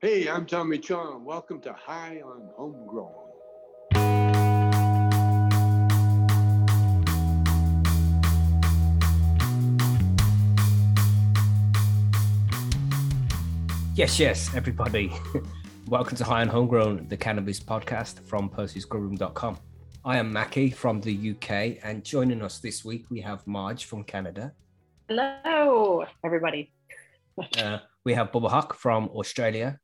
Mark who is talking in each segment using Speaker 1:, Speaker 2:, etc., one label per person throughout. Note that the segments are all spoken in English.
Speaker 1: Hey, I'm Tommy Chong. Welcome to High on Homegrown.
Speaker 2: Yes, yes, everybody. Welcome to High on Homegrown, the cannabis podcast from Percy'sGrowroom.com. I am Mackie from the UK, and joining us this week we have Marge from Canada.
Speaker 3: Hello, everybody.
Speaker 2: Uh, we have Bubba Huck from Australia,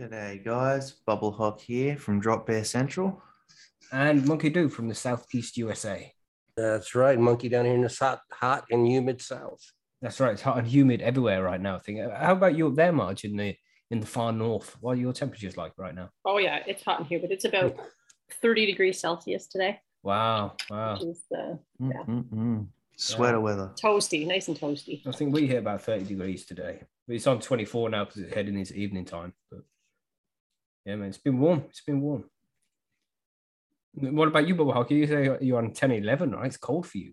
Speaker 4: G'day guys, Bubble Hawk here from Drop Bear Central.
Speaker 2: and Monkey Doo from the Southeast USA.
Speaker 5: That's right, monkey down here in this hot, hot and humid south.
Speaker 2: That's right, it's hot and humid everywhere right now. I think. Uh, how about you up there, Marge, in the in the far north? What are your temperatures like right now?
Speaker 3: Oh yeah, it's hot in here, but it's about 30 degrees Celsius today,
Speaker 2: Wow, wow.
Speaker 3: which is uh, mm, Yeah.
Speaker 4: Mm-mm-mm. Sweater weather.
Speaker 3: toasty, nice and toasty.
Speaker 2: I think we hit about 30 degrees today. But it's on 24 now because it's heading into evening time. But yeah, man, it's been warm. It's been warm. What about you, Bubba Hockey? You say you're on 10, 11, right? It's cold for you.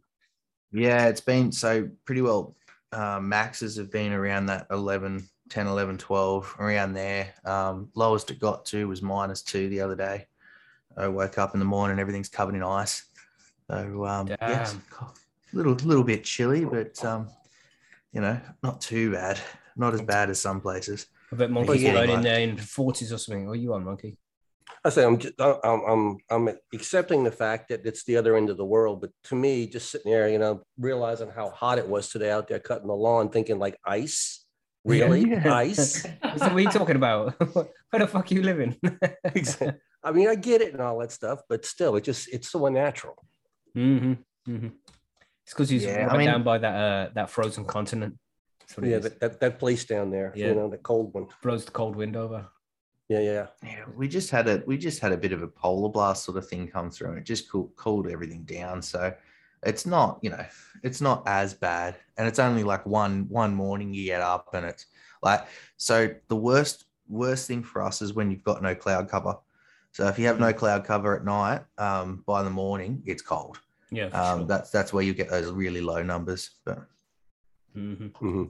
Speaker 4: Yeah, it's been so pretty well. Uh, maxes have been around that 11, 10, 11, 12, around there. Um, lowest it got to was minus two the other day. I woke up in the morning, everything's covered in ice. So, um, yeah, it's a little, little bit chilly, but, um, you know, not too bad. Not as bad as some places.
Speaker 2: I bet Monkey's
Speaker 4: Yeah.
Speaker 2: right in there in 40s or something. What are you on, Monkey?
Speaker 5: I say I'm, just, I'm, I'm, I'm accepting the fact that it's the other end of the world, but to me, just sitting there, you know, realizing how hot it was today out there cutting the lawn, thinking like ice, really,
Speaker 4: Yeah.
Speaker 5: ice.
Speaker 2: So what are you talking about? Where the fuck are you living?
Speaker 5: I mean, I get it and all that stuff, but still, it just it's so unnatural.
Speaker 2: hmm hmm It's because he's
Speaker 4: Yeah, I
Speaker 2: right
Speaker 4: mean-
Speaker 2: down by that uh, that frozen continent. That's what it
Speaker 5: Yeah,
Speaker 2: is.
Speaker 5: that, that, that place down there,
Speaker 2: Yeah.
Speaker 5: you know, the cold one.
Speaker 2: blows the cold wind over.
Speaker 5: Yeah, yeah.
Speaker 4: Yeah, we just had a we just had a bit of a polar blast sort of thing come through, and it just cool, cooled everything down. So it's not, you know, it's not as bad, and it's only like one one morning you get up, and it's like so. The worst worst thing for us is when you've got no cloud cover. So if you have no cloud cover at night, um, by the morning it's cold.
Speaker 2: Yeah,
Speaker 4: Um,
Speaker 2: sure.
Speaker 4: That's that's where you get those really low numbers. But
Speaker 2: Mhm.
Speaker 5: hmm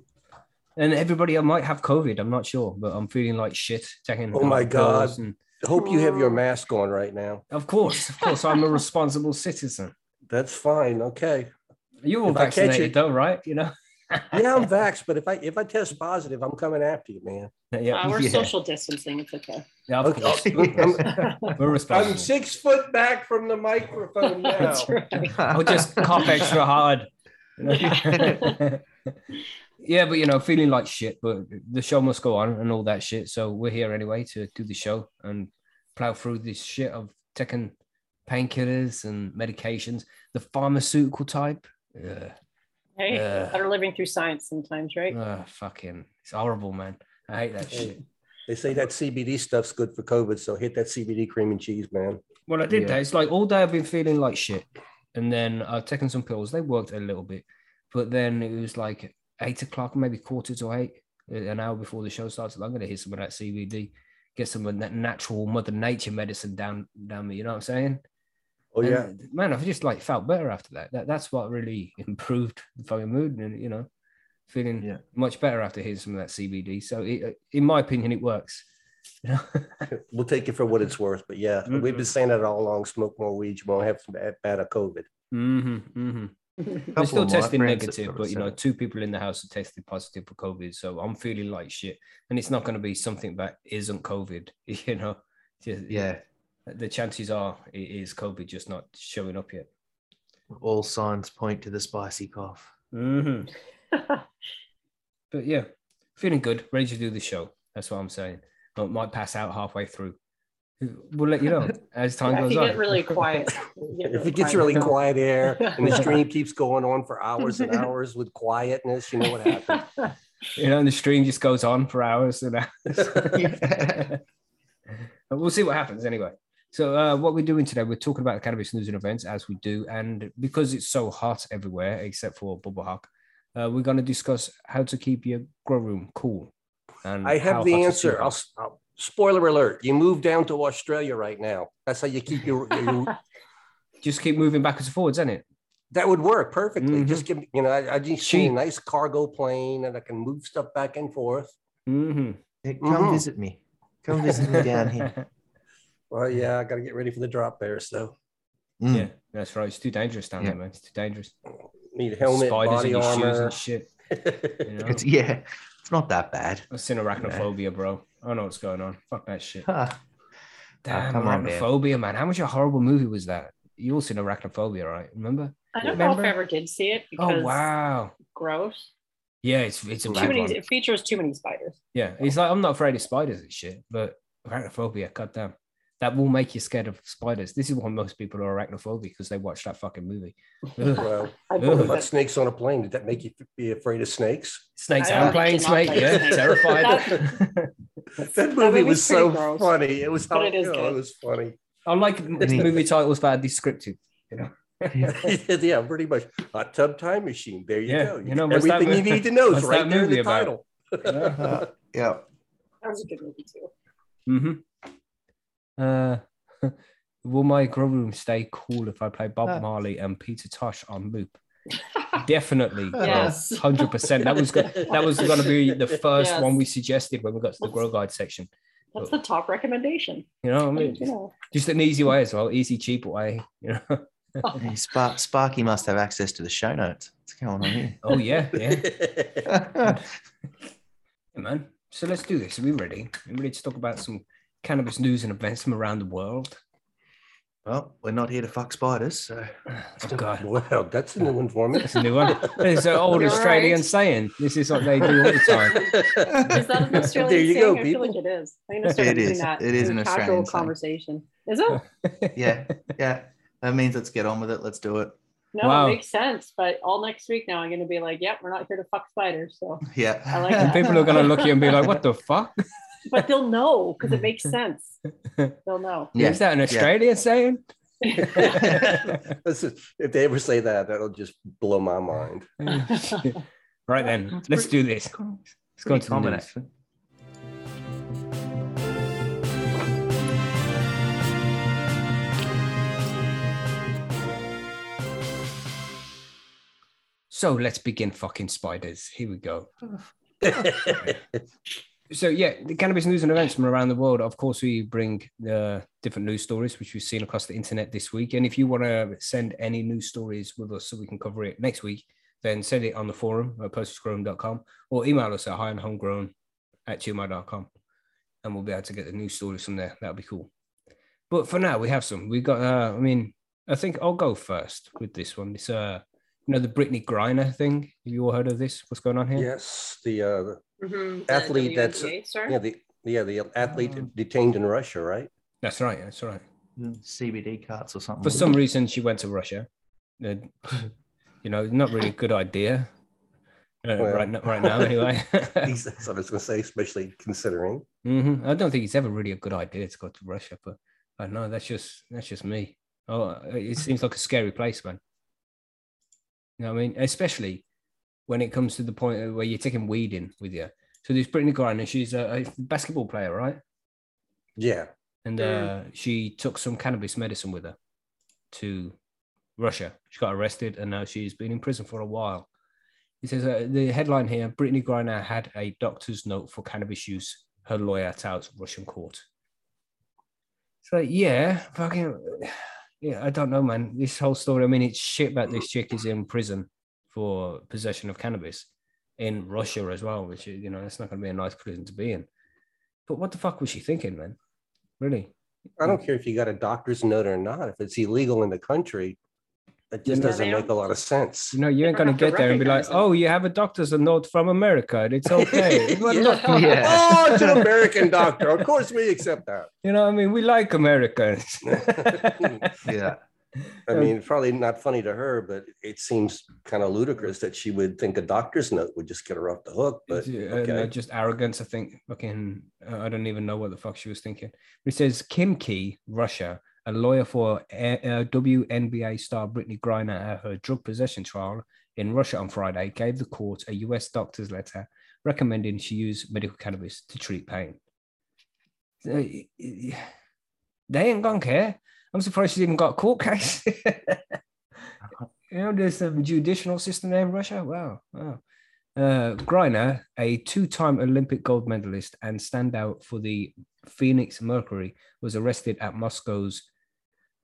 Speaker 2: And everybody I might have COVID. I'm not sure, but I'm feeling like shit. Taking
Speaker 5: Oh my God.
Speaker 2: And
Speaker 5: Hope you have your mask on right now.
Speaker 2: of course, of course, I'm a responsible citizen.
Speaker 5: That's fine. Okay.
Speaker 2: You're all
Speaker 5: If I catch
Speaker 2: vaccinated,
Speaker 5: it-
Speaker 2: though, right? You know.
Speaker 5: Yeah, I'm vaxxed, but if I if I test positive, I'm coming after you, man.
Speaker 2: yeah,
Speaker 3: Uh, we're
Speaker 4: Yeah.
Speaker 3: social distancing. It's okay.
Speaker 2: yeah, of
Speaker 5: Okay.
Speaker 2: course.
Speaker 5: I'm-
Speaker 2: We're responsible.
Speaker 5: I'm six foot back from the microphone now.
Speaker 3: That's right.
Speaker 2: I'll just cough extra hard. You know? yeah, but you know, feeling like shit, but the show must go on and all that shit. So we're here anyway to do the show and plow through this shit of taking painkillers and medications, the pharmaceutical type. Yeah.
Speaker 3: Hey,
Speaker 2: Yeah.
Speaker 3: better living through science sometimes, right?
Speaker 2: Ah, fucking, it's horrible, man. I hate that shit.
Speaker 5: They say that CBD stuff's good for COVID, so hit that CBD cream and cheese, man.
Speaker 2: Well, I did
Speaker 4: Yeah.
Speaker 2: that. It's like all day I've been feeling like shit, and then I've taken some pills. They worked a little bit, but then it was like eight o'clock, maybe quarter to eight, an hour before the show starts. I'm gonna hit some of that CBD, get some of that natural Mother Nature medicine down down me. You know what I'm saying?
Speaker 5: Oh yeah,
Speaker 2: And, man, I've just like felt better after that. that. That's what really improved the fucking mood, and you know, feeling
Speaker 4: Yeah.
Speaker 2: much better after hitting some of that CBD. So, it, in my opinion, it works. You know?
Speaker 5: we'll take it for what it's worth. But yeah, we've been saying that all along. Smoke more weed, you won't have some bad, bad of COVID.
Speaker 2: mm-hmm, mm-hmm.
Speaker 4: Couple
Speaker 2: We're still testing negative, but you know, two people in the house are tested positive for COVID. So I'm feeling like shit. And it's not going to be something that isn't COVID, you know. Just-
Speaker 4: yeah,
Speaker 2: The chances are it is COVID just not showing up yet.
Speaker 4: all signs point to the spicy cough.
Speaker 2: Mm-hmm. But yeah, feeling good, ready to do the show. That's what I'm saying. I might pass out halfway through. We'll let you know as time
Speaker 3: Yeah, if
Speaker 2: goes
Speaker 3: you
Speaker 2: on.
Speaker 3: get really quiet. you get
Speaker 5: If it gets
Speaker 3: quiet.
Speaker 5: really quiet here and the stream keeps going on for hours and hours with quietness, you know what happens.
Speaker 2: you know, and the stream just goes on for hours and hours. But we'll see what happens anyway. So, uh, what we're doing today, we're talking about the cannabis news and events as we do, and because it's so hot everywhere except for Bubble Hawk, uh, we're going to discuss how to keep your grow room cool. And
Speaker 5: I have the
Speaker 2: hot is too
Speaker 5: answer. I'll,
Speaker 2: hot.
Speaker 5: s- I'll- spoiler alert: you move down to Australia right now. That's how you keep your. your
Speaker 2: Just keep moving backwards and forwards, isn't it?
Speaker 5: that would work perfectly.
Speaker 2: Mhm.
Speaker 5: Just give you know, I, I just
Speaker 2: Cheap.
Speaker 5: need a nice cargo plane and I can move stuff back and forth.
Speaker 2: hmm
Speaker 4: Yeah, come
Speaker 5: Mhm.
Speaker 4: visit me. Come visit me down here.
Speaker 5: Well, yeah, I got to get ready for the drop there. So,
Speaker 4: Mm.
Speaker 2: Yeah, that's right. It's too dangerous down
Speaker 4: Yeah.
Speaker 2: there, man. It's too dangerous.
Speaker 5: Need helmet,
Speaker 2: Spiders
Speaker 5: body
Speaker 2: in shoes
Speaker 5: armor.
Speaker 2: and shit. You know?
Speaker 4: It's yeah, it's not that bad.
Speaker 2: I've seen arachnophobia, bro. I don't know what's going on. Fuck that shit.
Speaker 4: Huh.
Speaker 2: Ah, Damn,
Speaker 4: come on, man.
Speaker 2: arachnophobia, man. How much a horrible movie was that? You all seen arachnophobia, right? Remember?
Speaker 3: I don't know
Speaker 2: Remember?
Speaker 3: if I ever did see it oh, because
Speaker 2: Oh wow.
Speaker 3: gross.
Speaker 2: Yeah, it's it's a
Speaker 3: Too many. It features too many spiders.
Speaker 2: Yeah, it's like I'm not afraid of spiders and shit, but arachnophobia, goddamn, that will make you scared of spiders. This is why most people are arachnophobic because they watch that fucking movie.
Speaker 5: Well,
Speaker 3: I
Speaker 2: Ugh.
Speaker 3: believe
Speaker 5: what about
Speaker 3: it.
Speaker 5: snakes on a plane? Did that make you be afraid of snakes?
Speaker 2: Snakes
Speaker 3: on
Speaker 2: and
Speaker 3: don't
Speaker 2: planes, mate. Yeah, terrified.
Speaker 5: That movie
Speaker 3: movie's
Speaker 5: was so
Speaker 3: gross.
Speaker 5: funny. It was
Speaker 3: But
Speaker 5: how
Speaker 3: it is
Speaker 5: you know,
Speaker 3: good.
Speaker 5: it was funny.
Speaker 2: I like movie titles that are descriptive. You know,
Speaker 5: yeah, pretty much. Hot tub time machine. There you
Speaker 2: Yeah,
Speaker 5: go.
Speaker 2: you know, what's that
Speaker 5: everything you need to know is right
Speaker 2: that
Speaker 5: there in the
Speaker 2: about?
Speaker 5: title.
Speaker 4: Uh, yeah.
Speaker 3: That was a good movie too.
Speaker 2: Mm-hmm. Uh, will my grow room stay cool if I play Bob
Speaker 4: Uh.
Speaker 2: Marley and Peter Tosh on loop? Definitely,
Speaker 3: Yes.
Speaker 2: hundred percent. That was go- that was going to be the first
Speaker 3: Yes.
Speaker 2: one we suggested when we got to the grow guide section.
Speaker 3: That's the top recommendation.
Speaker 2: You know, what I mean,
Speaker 3: You know.
Speaker 2: just an easy way as well, easy, cheap way. You know.
Speaker 4: Hey, Spark, Sparky must have access to the show notes. What's going on here?
Speaker 2: Oh yeah, yeah. Yeah, man. So let's do this. Are we ready? Are we ready to talk about some cannabis news and events from around the world?
Speaker 4: well, we're not here to fuck spiders, so
Speaker 2: Oh God.
Speaker 5: Wow, that's a new one for me.
Speaker 2: That's a new one. It's an old
Speaker 3: You're
Speaker 2: Australian
Speaker 3: right.
Speaker 2: saying. This is what they do all the time.
Speaker 3: Is that an Australian
Speaker 5: There you
Speaker 3: saying?
Speaker 5: go,
Speaker 3: I feel
Speaker 5: people.
Speaker 3: like it is. I'm gonna start
Speaker 4: it is.
Speaker 3: That
Speaker 4: it is
Speaker 3: in
Speaker 4: an
Speaker 3: casual
Speaker 4: Australian saying.
Speaker 3: conversation. Is it?
Speaker 4: yeah, yeah. That means let's get on with it. Let's do it.
Speaker 3: No,
Speaker 2: Wow.
Speaker 3: it makes sense. But all next week now, I'm gonna be like, "Yep, we're not here to fuck spiders." So,
Speaker 4: Yeah.
Speaker 3: I like
Speaker 2: And
Speaker 3: that.
Speaker 2: people are gonna look at you and be like, "What the fuck?
Speaker 3: But they'll know because it makes sense. They'll know.
Speaker 4: Yeah.
Speaker 2: Is that an Australian saying?"
Speaker 5: Listen, if they ever say that, that'll just blow my mind.
Speaker 2: right then,
Speaker 4: That's
Speaker 2: let's
Speaker 4: pretty-
Speaker 2: do this. Let's go
Speaker 4: Pretty
Speaker 2: into the news.
Speaker 4: actually.
Speaker 2: So let's begin fucking spiders. Here we go. So yeah, the cannabis news and events from around the world. Of course, we bring the different news stories which we've seen across the internet this week. And if you want to send any news stories with us so we can cover it next week, then send it on the forum at postgrown.com or email us at high and highandhomegrown at gmail.com and we'll be able to get the news stories from there. That'll be cool. But for now, we have some. We got. Uh, I mean, I think I'll go first with this one. It's uh, you know, the Brittney Griner thing. Have you all heard of this? What's going on here?
Speaker 5: yes, the uh,
Speaker 3: Mhm.
Speaker 5: Athlete
Speaker 3: The
Speaker 5: that's-
Speaker 3: WNBA star?
Speaker 5: yeah, the yeah, the athlete
Speaker 2: Oh.
Speaker 5: detained in Russia, right?
Speaker 2: That's right. That's right.
Speaker 4: CBD carts or something.
Speaker 2: For some reason, she went to Russia. Uh, you know, not really a good idea. Uh,
Speaker 5: Well.
Speaker 2: right, now, right now, anyway.
Speaker 5: That's what I was going to say, especially considering.
Speaker 2: hmm I don't think it's ever really a good idea to go to Russia, but I know that's just that's just me. Oh, it seems like a scary place, man. You know what I mean? Especially when it comes to the point where you're taking weed in with you. So there's Brittney Griner. She's a, a basketball player, right?
Speaker 5: Yeah.
Speaker 2: and
Speaker 3: Mm.
Speaker 2: uh, she took some cannabis medicine with her to Russia. She got arrested, and now she's been in prison for a while. He says uh, the headline here: Brittney Griner had a doctor's note for cannabis use. Her lawyer tells Russian court. So yeah, fucking yeah. I don't know, man. This whole story. I mean, it's shit that this chick is in prison for possession of cannabis in Russia as well, which you know that's not going to be a nice prison to be in. But what the fuck was she thinking, man? Really?
Speaker 5: I don't care if you got a doctor's note or not. If it's illegal in the country, it just
Speaker 2: Yeah,
Speaker 5: doesn't make a lot of sense.
Speaker 2: You know, you ain't gonna
Speaker 3: have to
Speaker 2: get there and be like,
Speaker 3: recognize
Speaker 2: "Oh, you have a doctor's note from America, and it's okay."
Speaker 5: Yeah.
Speaker 4: Yeah.
Speaker 5: Oh, it's an American doctor. Of course, we accept that.
Speaker 2: You know, what I mean, we like Americans.
Speaker 4: Yeah.
Speaker 5: I mean, probably not funny to her, but it seems kind of ludicrous that she would think a doctor's note would just get her off the hook. But
Speaker 2: It's, uh, just arrogance. I think. Fucking, uh, I don't even know what the fuck she was thinking. It says Khimki, Russia, a lawyer for uh, uh, WNBA star Brittney Griner at her drug possession trial in Russia on Friday, gave the court a U.S. doctor's letter recommending she use medical cannabis to treat pain. They ain't gonna care. I'm surprised she's even got a court case. you know, there's a judicial system there in Russia. Wow, wow. Uh, Griner, a two-time Olympic gold medalist and standout for the Phoenix Mercury, was arrested at Moscow's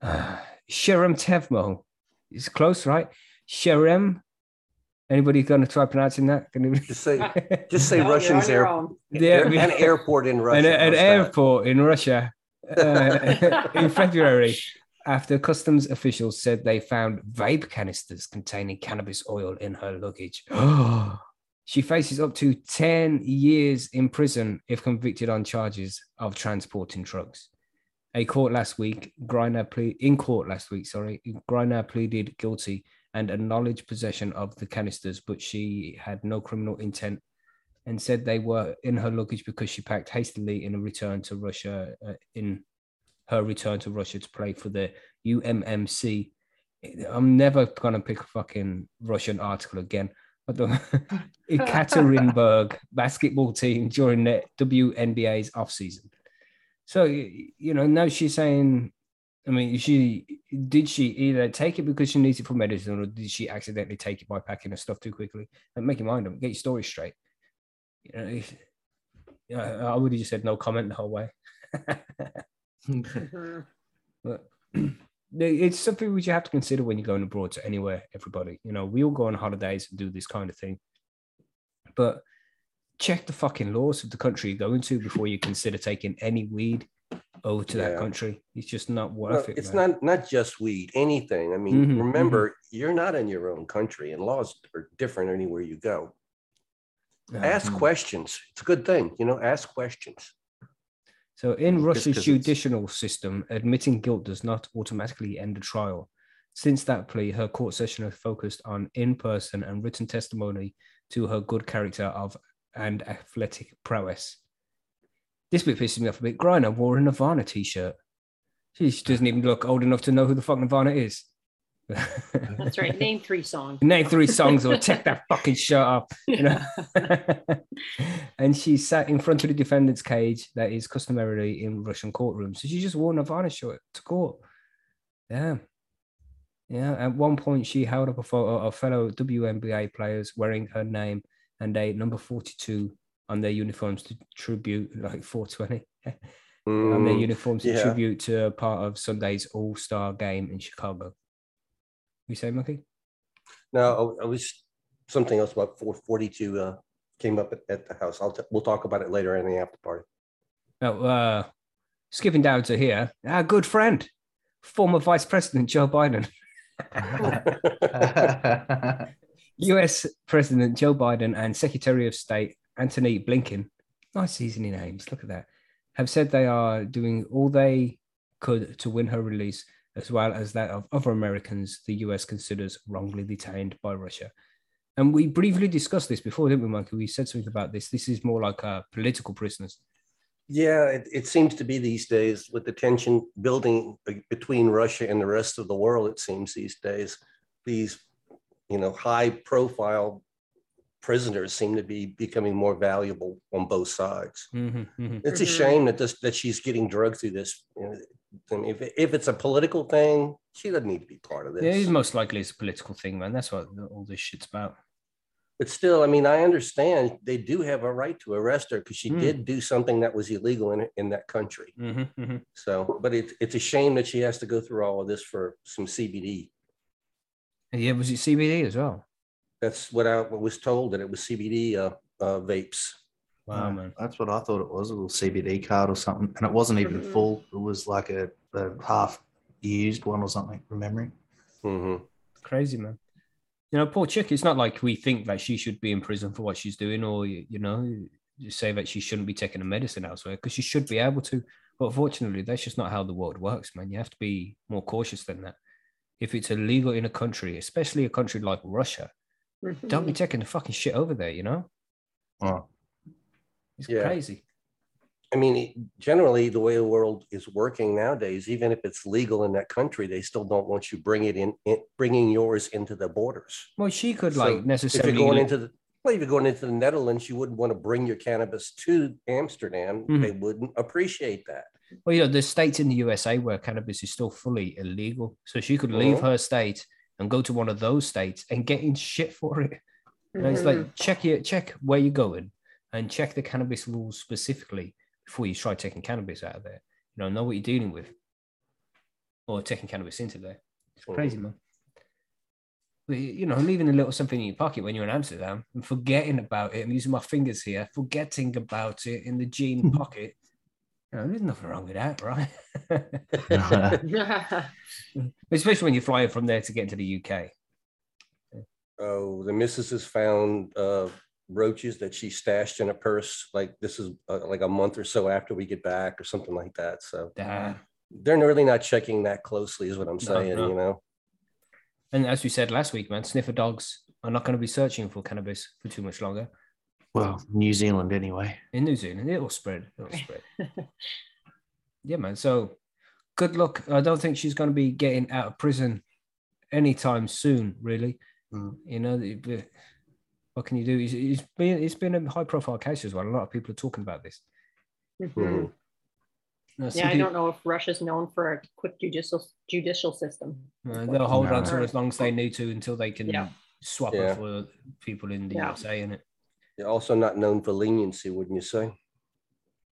Speaker 2: uh, Sheremetyevo. It's close, right? Sherem. Anybody going to try pronouncing that? Can you...
Speaker 5: Just say, just say
Speaker 3: No,
Speaker 5: Russian's
Speaker 3: on your
Speaker 5: air.
Speaker 2: Yeah,
Speaker 5: an airport in Russia.
Speaker 2: an, an airport in Russia uh, in February after customs officials said they found vape canisters containing cannabis oil in her luggage. she faces up to 10 years in prison if convicted on charges of transporting drugs. A court last week, Griner ple- in court last week, sorry, Griner pleaded guilty and acknowledged possession of the canisters, but she had no criminal intent and said they were in her luggage because she packed hastily in a return to Russia uh, in her return to Russia to play for the UMMC. I'm never gonna pick a fucking Russian article again. But the Ekaterinburg basketball team during the WNBA's off season. So you know now she's saying, I mean, she did she either take it because she needs it for medicine, or did she accidentally take it by packing her stuff too quickly? And make your mind up, get your story straight. You know, yeah, I would have just said no comment the whole way.
Speaker 3: Mhm.
Speaker 2: but it's something which you have to consider when you're going abroad to anywhere. Everybody, you know, we all go on holidays and do this kind of thing, but check the fucking laws of the country you're going to before you consider taking any weed over to that country. It's just not worth it.
Speaker 5: it's
Speaker 2: man.
Speaker 5: not not just weed, anything. I mean,
Speaker 2: Mhm,
Speaker 5: remember, you're not in your own country, and laws are different anywhere you go.
Speaker 2: Yeah.
Speaker 5: Ask hmm. questions. It's a good thing, you know. Ask questions.
Speaker 2: So, in Russia's
Speaker 4: 'cause it's-
Speaker 2: judicial system, admitting guilt does not automatically end a trial. Since that plea, her court session has focused on in person and written testimony to her good character of and athletic prowess. This bit pisses me off a bit. Griner wore a Nirvana t shirt. She doesn't even look old enough to know who the fuck Nirvana is.
Speaker 3: That's right. Name three songs.
Speaker 2: Name three songs or take that fucking shirt off. You know? and she sat in front of the defendant's cage that is customarily in Russian courtrooms. So she just wore a Nirvana shirt to court. Yeah. Yeah. At one point, she held up a photo of fellow WNBA players wearing her name and a number 42 on their uniforms to tribute, like 420, on their
Speaker 5: Mm,
Speaker 2: uniforms to
Speaker 5: yeah.
Speaker 2: tribute to a part of Sunday's All Star game in Chicago. You say, Monkey?
Speaker 5: no, I I was something else about 442 uh, came up at, at the house. I'll t- we'll talk about it later in the after party.
Speaker 2: Oh, uh, skipping down to here, our good friend, former Vice President Joe Biden. US President Joe Biden and Secretary of State Antony Blinken, nice seasoning names, look at that, have said they are doing all they could to win her release, as well as that of other Americans the US considers wrongly detained by Russia. And we briefly discussed this before, didn't we, Michael? We said something about this. This is more like uh, political prisoners.
Speaker 5: Yeah, it, it seems to be these days with the tension building between Russia and the rest of the world. It seems these days these, you know, high profile prisoners seem to be becoming more valuable on both sides.
Speaker 2: Mhm, mhm.
Speaker 5: It's a
Speaker 3: Mhm.
Speaker 5: shame that this that she's getting drugged through this. You know, I mean, if, if it's a political thing, she doesn't need to be part of this.
Speaker 2: Yeah, most likely it's a political thing, man. That's what all this shit's about.
Speaker 5: But still, I mean, I understand they do have a right to arrest her because she
Speaker 2: Hmm.
Speaker 5: did do something that was illegal in in that country.
Speaker 2: Mm-hmm,
Speaker 5: So, but it's it's a shame that she has to go through all of this for some CBD.
Speaker 2: Yeah, was it CBD as well?
Speaker 5: That's what I was told that it was CBD uh, uh, vapes.
Speaker 2: Wow, man.
Speaker 4: That's what I thought it was, a little CBD card or something. And it wasn't even
Speaker 3: Mhm.
Speaker 4: full. It was like a, a half used one or something from memory.
Speaker 5: Mhm.
Speaker 2: Crazy, man. You know, poor chick. It's not like we think that she should be in prison for what she's doing, or you you know, you say that she shouldn't be taking a medicine elsewhere because she should be able to. But unfortunately, that's just not how the world works, man. You have to be more cautious than that. If it's illegal in a country, especially a country like Russia, don't be taking the fucking shit over there. You know,
Speaker 4: Oh,
Speaker 2: it's
Speaker 5: Yeah.
Speaker 2: crazy.
Speaker 5: I mean, generally, the way the world is working nowadays, even if it's legal in that country, they still don't want you bring it in, in bringing yours into the borders.
Speaker 2: Well, she could
Speaker 5: So,
Speaker 2: like
Speaker 5: If
Speaker 2: necessarily.
Speaker 5: you're going into the well, if you're going into the Netherlands, you wouldn't want to bring your cannabis to Amsterdam.
Speaker 2: Mhm.
Speaker 5: They wouldn't appreciate that.
Speaker 2: Well, you know, there's states in the USA where cannabis is still fully illegal. So she could leave
Speaker 5: Mhm.
Speaker 2: her state and go to one of those states and get in shit for it. You know, it's like check your check where you're going and check the cannabis rules specifically before you try taking cannabis out of there. You know, know what you're dealing with, or taking cannabis into there. It's crazy, man. But, you know, leaving a little something in your pocket when you're in Amsterdam and forgetting about it. I'm using my fingers here, forgetting about it in the jean pocket. You know, there's nothing wrong with that, right? Especially when you're flying from there to get into the UK.
Speaker 5: Oh, the missus has found uh, roaches that she stashed in a purse. Like this is uh, like a month or so after we get back, or something like that. So
Speaker 2: Damn.
Speaker 5: they're really not checking that closely, is what I'm saying.
Speaker 2: no.
Speaker 5: You know.
Speaker 2: And as we said last week, man, sniffer dogs are not going to be searching for cannabis for too much longer.
Speaker 4: Well, New Zealand anyway.
Speaker 2: In New Zealand, it will spread. It will spread. yeah, man. So good luck. I don't think she's going to be getting out of prison anytime soon, really.
Speaker 4: Mm.
Speaker 2: You know, the- the- what can you do? It's, it's been it's been a high profile case as well. A lot of people are talking about this.
Speaker 3: Mhm.
Speaker 5: Mhm.
Speaker 2: Now,
Speaker 3: Yeah, I don't know if Russia's known for a quick judicial judicial system.
Speaker 2: uh, they'll hold on to it as long as they need to until they can
Speaker 3: Yeah.
Speaker 2: swap
Speaker 5: Yeah.
Speaker 2: it for people in the
Speaker 3: Yeah.
Speaker 2: USA. In it.
Speaker 5: They're also not known for leniency, wouldn't you say?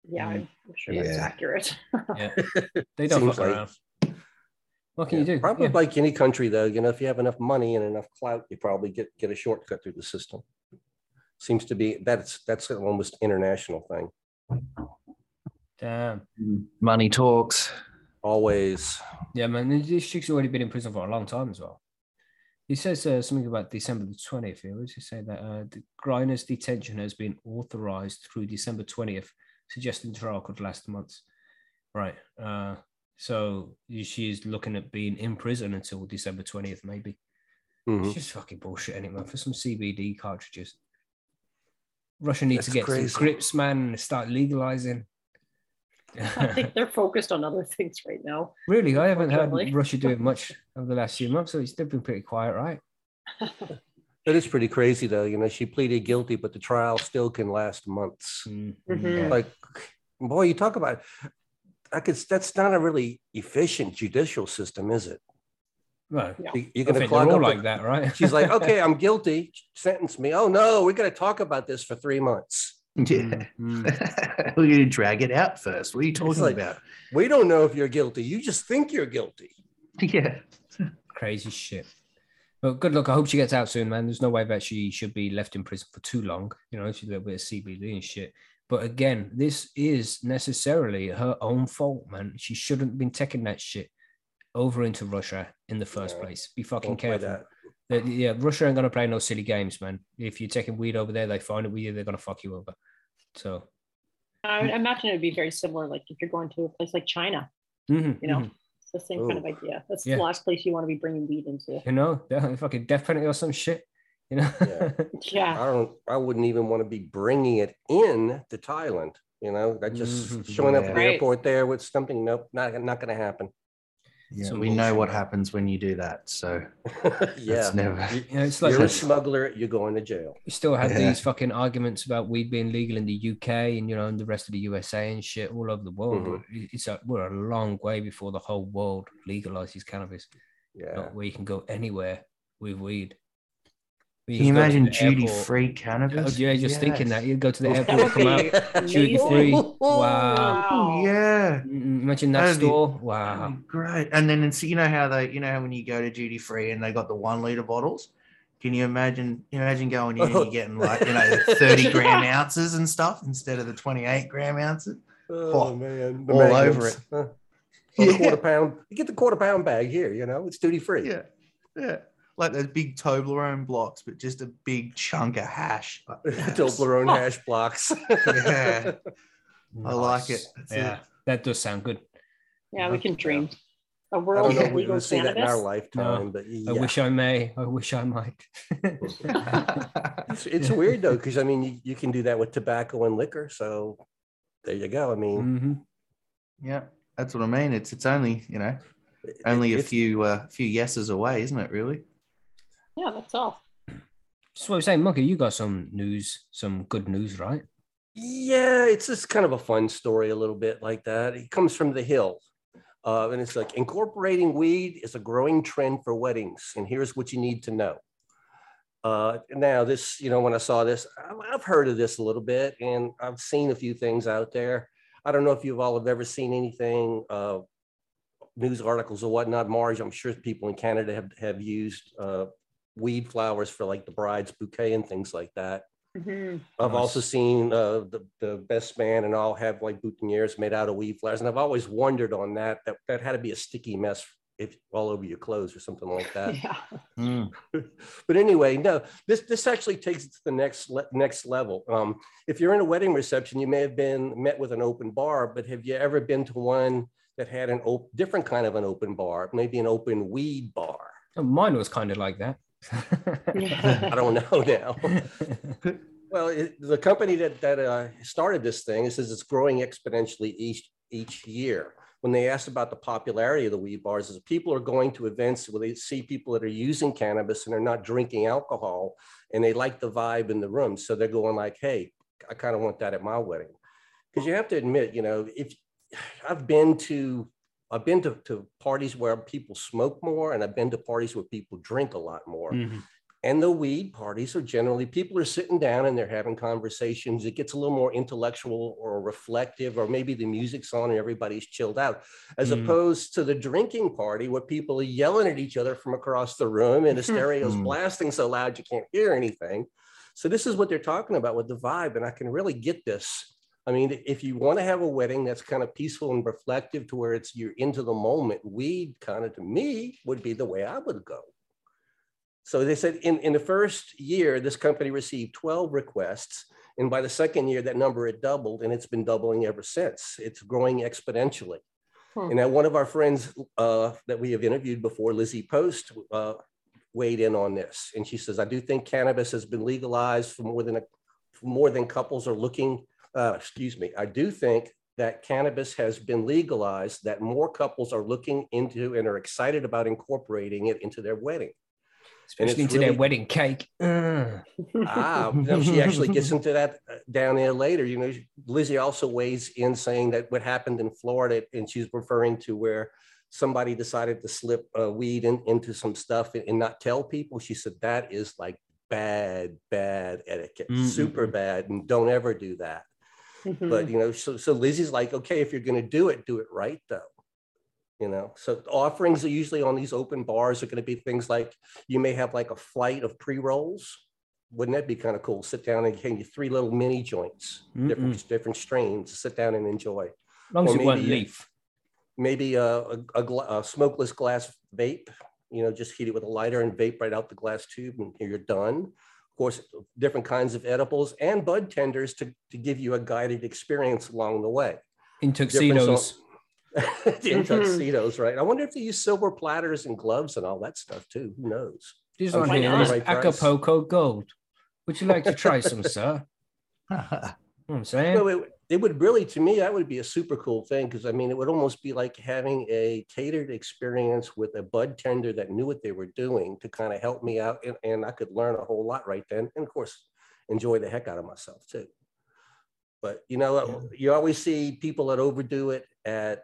Speaker 3: Yeah,
Speaker 2: Mm.
Speaker 3: I'm sure that's accurate.
Speaker 2: Yeah, they don't
Speaker 5: Seems
Speaker 2: fuck
Speaker 5: like-
Speaker 2: around. What can
Speaker 5: Yeah,
Speaker 2: you do?
Speaker 5: Probably
Speaker 2: Yeah.
Speaker 5: like any country, though. You know, if you have enough money and enough clout, you probably get get a shortcut through the system. Seems to be that's that's an almost international thing.
Speaker 2: Damn.
Speaker 4: Money talks.
Speaker 5: Always.
Speaker 2: Yeah, man. and This chick's already been in prison for a long time as well. He says uh, something about December the 20th He What does he say? That uh, the Griner's detention has been authorized through December 20th, suggesting trial could last months. Right. Uh, so she's looking at being in prison until December 20th, maybe.
Speaker 5: Mhm.
Speaker 2: It's just fucking bullshit, anyway, for some CBD cartridges. Russia needs to get
Speaker 5: crazy.
Speaker 2: some grips, man, and start legalizing.
Speaker 3: I think they're focused on other things right now.
Speaker 2: Really, I haven't heard Russia doing much over the last few months, so it's they've been pretty quiet, right?
Speaker 5: It is pretty crazy, though. You know, she pleaded guilty, but the trial still can last months.
Speaker 2: Mm,
Speaker 3: Mhm.
Speaker 5: Like, boy, you talk about I could. That's not a really efficient judicial system, is it?
Speaker 2: Well,
Speaker 3: Yeah.
Speaker 5: You- You're going to
Speaker 2: think
Speaker 5: clog up
Speaker 2: all
Speaker 5: the-
Speaker 2: like that, right?
Speaker 5: She's like, okay, I'm guilty. Sentence me. Oh no, we're going to talk about this for three months.
Speaker 4: Yeah.
Speaker 2: Mm,
Speaker 4: We're going to drag it out first. What are you talking
Speaker 5: like-
Speaker 4: about?
Speaker 5: We don't know if you're guilty. You just think you're guilty.
Speaker 4: Yeah.
Speaker 2: crazy shit. But good luck. I hope she gets out soon, man. There's no way that she should be left in prison for too long. You know, she's a little bit of CBD and shit. But again, this is necessarily her own fault, man. She shouldn't have been taking that shit over into Russia in the first
Speaker 5: No,
Speaker 2: place. Be fucking
Speaker 5: Don't
Speaker 2: careful.
Speaker 5: that.
Speaker 2: That- yeah, Russia ain't gonna play no silly games, man. If you're taking weed over there, they find it with you, they're gonna fuck you over. So,
Speaker 3: I would imagine it would be very similar, like if you're going to a place like China,
Speaker 2: mhm,
Speaker 3: you know,
Speaker 2: mhm.
Speaker 3: it's the same kind of idea. That's
Speaker 2: Yeah.
Speaker 3: the last place you want to be bringing weed into.
Speaker 2: you know, definitely fucking death penalty or some shit. You know,
Speaker 5: Yeah.
Speaker 3: Yeah.
Speaker 5: I don't. I wouldn't even want to be bringing it in to Thailand. You know, that just
Speaker 2: Mhm.
Speaker 5: showing up at the
Speaker 3: Right.
Speaker 5: airport there with something. Nope, not not going to happen.
Speaker 4: Yeah,
Speaker 2: Some
Speaker 4: we know what happens when you do that. So
Speaker 5: yeah,
Speaker 4: that's never.
Speaker 5: You-
Speaker 2: yeah, it's like
Speaker 5: you're a smuggler. You're going to jail.
Speaker 2: we still have
Speaker 4: Yeah.
Speaker 2: these fucking arguments about weed being legal in the UK and you know, and the rest of the USA and shit all over the world.
Speaker 5: Mhm.
Speaker 2: It's a, we're a long way before the whole world legalizes cannabis.
Speaker 5: Yeah.
Speaker 2: Not where you can go anywhere with weed. Where
Speaker 4: Can you
Speaker 2: just go to
Speaker 4: imagine duty
Speaker 2: airport-
Speaker 4: free
Speaker 2: Oh,
Speaker 4: cannabis?
Speaker 2: yeah, just thinking that you'd go to the airport,
Speaker 3: would
Speaker 2: come out, duty free. Wow.
Speaker 4: Oh, yeah.
Speaker 2: Imagine that
Speaker 4: That'd
Speaker 2: store.
Speaker 4: That'd
Speaker 2: Wow.
Speaker 4: Great. And then it's you know how they you know how when you go to duty free and they got the one liter bottles. Can you imagine imagine going in and you're getting like you know 30 gram ounces and stuff instead of the 28 gram ounces?
Speaker 5: Oh,
Speaker 4: Oh,
Speaker 5: man,
Speaker 4: all over it.
Speaker 5: huh? Or the
Speaker 4: Yeah.
Speaker 5: quarter pound. You get the quarter pound bag here. You know, it's duty free.
Speaker 4: Yeah. Yeah. Like those big Toblerone blocks, but just a big chunk of hash.
Speaker 5: Toblerone hash blocks.
Speaker 4: Yeah. I like it. That's
Speaker 2: yeah,
Speaker 4: it.
Speaker 2: that does sound good.
Speaker 3: Yeah, we can dream. a world
Speaker 5: don't know
Speaker 3: of
Speaker 5: if we're
Speaker 3: legal
Speaker 5: going to see that in our
Speaker 3: cannabis.
Speaker 5: lifetime, but yeah.
Speaker 2: I wish I may. I wish I might.
Speaker 5: It's, it's weird though, because I mean, you, you can do that with tobacco and liquor. So there you go. I mean,
Speaker 2: Mhm.
Speaker 4: yeah, that's what I mean. It's it's only you know only a few uh, few yeses away, isn't it? Really?
Speaker 3: Yeah, that's all.
Speaker 2: So what I'm saying, Monkey, you got some news, some good news, right?
Speaker 5: Yeah, it's just kind of a fun story, a little bit like that. It comes from the Hill. Uh, and it's like incorporating weed is a growing trend for weddings. And here's what you need to know Uh, now this, you know, when I saw this, I- I've heard of this a little bit and I've seen a few things out there. I don't know if you've all have ever seen anything, uh, news articles or whatnot. Marge, I'm sure people in Canada have, have used, uh, weed flowers for like the bride's bouquet and things like that.
Speaker 3: Mhm.
Speaker 5: I've also seen uh, the, the best man and all have like boutonnieres made out of weed flowers. And I've always wondered on that, that, that had to be a sticky mess if all over your clothes or something like that.
Speaker 3: Yeah.
Speaker 2: Mm.
Speaker 5: but anyway, no, this, this actually takes it to the next, le- next level. Um, if you're in a wedding reception, you may have been met with an open bar, but have you ever been to one that had an op- different kind of an open bar, maybe an open weed bar?
Speaker 2: Mine was kind of like that.
Speaker 5: I don't know now. Well, it, the company that that uh, started this thing, it says it's growing exponentially each each year. When they asked about the popularity of the weed bars, is people are going to events where they see people that are using cannabis and they're not drinking alcohol, and they like the vibe in the room, so they're going like, "Hey, I kind of want that at my wedding." Because you have to admit, you know, if I've been to I've been to, to parties where people smoke more, and I've been to parties where people drink a lot more.
Speaker 2: Mhm.
Speaker 5: And the weed parties are generally people are sitting down and they're having conversations. It gets a little more intellectual or reflective, or maybe the music's on and everybody's chilled out, as
Speaker 2: Mm.
Speaker 5: opposed to the drinking party where people are yelling at each other from across the room and the stereo's
Speaker 4: Mm.
Speaker 5: blasting so loud you can't hear anything. So this is what they're talking about with the vibe, and I can really get this. I mean, if you want to have a wedding that's kind of peaceful and reflective to where it's you're into the moment, weed kind of to me would be the way I would go. So they said in, in the first year, this company received 12 requests. And by the second year, that number had doubled and it's been doubling ever since. It's growing exponentially.
Speaker 3: Hmm.
Speaker 5: And now one of our friends uh, that we have interviewed before, Lizzie Post, uh, weighed in on this. And she says, I do think cannabis has been legalized for more than, a, for more than couples are looking, uh, excuse me. I do think that cannabis has been legalized, that more couples are looking into and are excited about incorporating it into their wedding.
Speaker 2: Especially into their wedding cake.
Speaker 5: Ah, no, she actually gets into that uh, down there later. You know, Lizzie also weighs in saying that what happened in Florida, and she's referring to where somebody decided to slip uh, weed in, into some stuff and, and not tell people. She said that is like bad, bad etiquette,
Speaker 2: Mm, mm,
Speaker 5: super bad, and don't ever do that.
Speaker 3: Mhm.
Speaker 5: But you know, so so Lizzie's like, okay, if you're going to do it, do it right though. You know, so offerings are usually on these open bars are going to be things like you may have like a flight of pre rolls. Wouldn't that be kind of cool? Sit down and hand you three little mini joints, different different strains. Sit down and enjoy.
Speaker 2: As long as
Speaker 5: Or
Speaker 2: it weren't
Speaker 5: maybe-
Speaker 2: leaf.
Speaker 5: Maybe a, a, a gla- a smokeless glass vape. You know, just heat it with a lighter and vape right out the glass tube, and you're done. Of course, different kinds of edibles and bud tenders to, to give you a guided experience along the way.
Speaker 2: In tuxedos.
Speaker 5: in
Speaker 3: Mhm.
Speaker 5: tuxedos, right? I wonder if they use silver platters and gloves and all that stuff too. Who knows?
Speaker 2: This
Speaker 5: Oh,
Speaker 2: one
Speaker 3: why
Speaker 2: here
Speaker 3: not?
Speaker 5: price.
Speaker 2: Acapulco Gold. Would you like to try some, sir? You know what I'm saying?
Speaker 5: No, it, it would really, to me, that would be a super cool thing because I mean, it would almost be like having a catered experience with a bud tender that knew what they were doing to kind of help me out, and, and I could learn a whole lot right then, and of course, enjoy the heck out of myself too. But you know, you always see people that overdo it at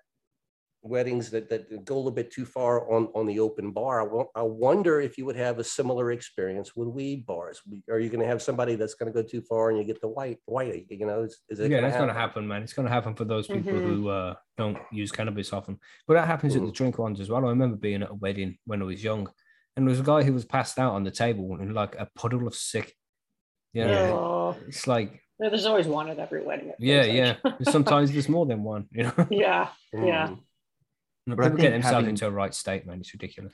Speaker 5: weddings that, that go a little bit too far on, on the open bar. I, I wonder if you would have a similar experience with weed bars. Are you going to have somebody that's going to go too far and you get the white, white, you know, is, is it
Speaker 2: yeah,
Speaker 5: gonna
Speaker 2: that's gonna happen, man. It's gonna happen for those people
Speaker 3: Mhm.
Speaker 2: who uh, don't use cannabis often. But that happens at the
Speaker 5: Mhm.
Speaker 2: drink ones as well. I remember being at a wedding when I was young, and there was a guy who was passed out on the table in like a puddle of sick. Yeah,
Speaker 3: Oh,
Speaker 2: it's like
Speaker 3: there's always one at every wedding. it
Speaker 2: yeah, yeah.
Speaker 3: like.
Speaker 2: Sometimes there's more than one. You know,
Speaker 3: yeah. Yeah.
Speaker 5: Mm.
Speaker 2: People get themselves
Speaker 4: having-
Speaker 2: into a right state, man. It's ridiculous.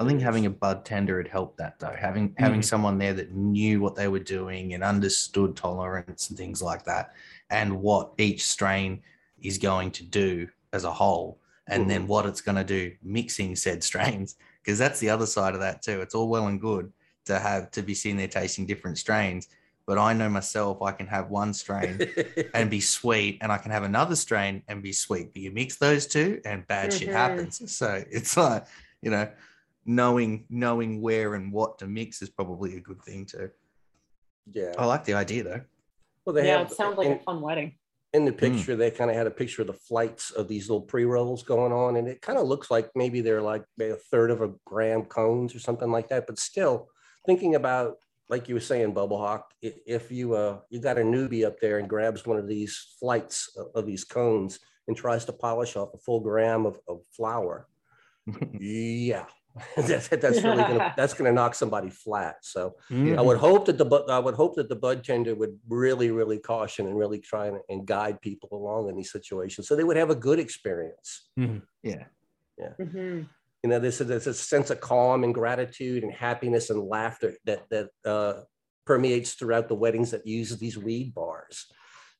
Speaker 4: I think having a bud tender had helped that though. Having having
Speaker 2: Mhm.
Speaker 4: someone there that knew what they were doing and understood tolerance and things like that, and what each strain is going to do as a whole, and then what it's going to do mixing said strains. Because that's the other side of that too. It's all well and good to have to be sitting there tasting different strains, but I know myself I can have one strain and be sweet, and I can have another strain and be sweet. But you mix those two, and bad shit
Speaker 3: Mhm.
Speaker 4: happens. So it's like you know, knowing knowing where and what to mix is probably a good thing too.
Speaker 5: yeah.
Speaker 4: I like the idea though.
Speaker 5: Well, they
Speaker 3: yeah,
Speaker 5: have
Speaker 3: it sounds like
Speaker 5: in,
Speaker 3: a fun wedding.
Speaker 5: in the picture, they kind of had a picture of the flights of these little pre-rolls going on, and it kind of looks like maybe they're like maybe a third of a gram cones or something like that. But still, thinking about, like you were saying, Bubble Hawk, if you, uh, you got a newbie up there and grabs one of these flights of, of these cones and tries to polish off a full gram of, of flour, yeah. That's, that's really gonna, that's gonna knock somebody flat. So. I would hope that the, I would hope that the bud tender would really, really caution and really try and, and guide people along in these situations. So they would have a good experience.
Speaker 4: Yeah.
Speaker 3: Mhm.
Speaker 5: You know there's a, there's a sense of calm and gratitude and happiness and laughter that that uh, permeates throughout the weddings that use these weed bars.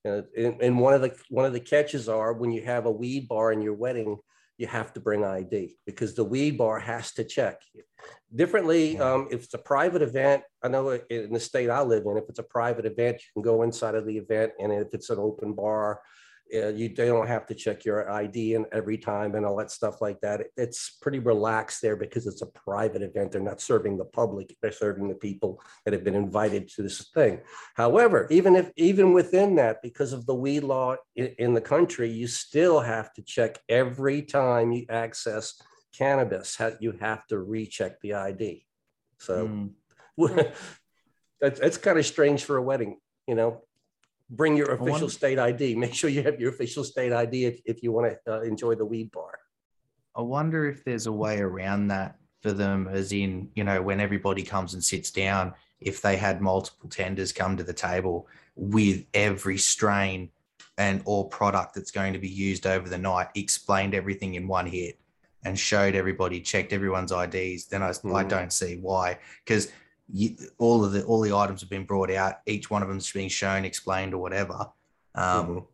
Speaker 5: Uh, and, and one of the one of the catches are when you have a weed bar in your wedding you have to bring id because the weed bar has to check differently um, if it's a private event i know in the state i live in if it's a private event you can go inside of the event and if it's an open bar uh, you they don't have to check your ID and every time and all that stuff like that. It- It's pretty relaxed there because it's a private event. They're not serving the public. They're serving the people that have been invited to this thing. However, even if even within that, because of the weed law in, in the country, you still have to check every time you access cannabis. You have to recheck the ID. So
Speaker 4: Mm.
Speaker 5: that's that's kind of strange for a wedding, you know. Bring your official state ID. Make sure you have your official state ID if, if you want to uh, enjoy the weed bar.
Speaker 4: I wonder if there's a way around that for them, as in, you know, when everybody comes and sits down, if they had multiple tenders come to the table with every strain and or product that's going to be used over the night, explained everything in one hit and showed everybody, checked everyone's IDs, then I, I
Speaker 5: Mhm.
Speaker 4: don't see why. Because all of the all the items have been brought out, each one of them's being shown, explained, or whatever. Um,
Speaker 5: Mhm.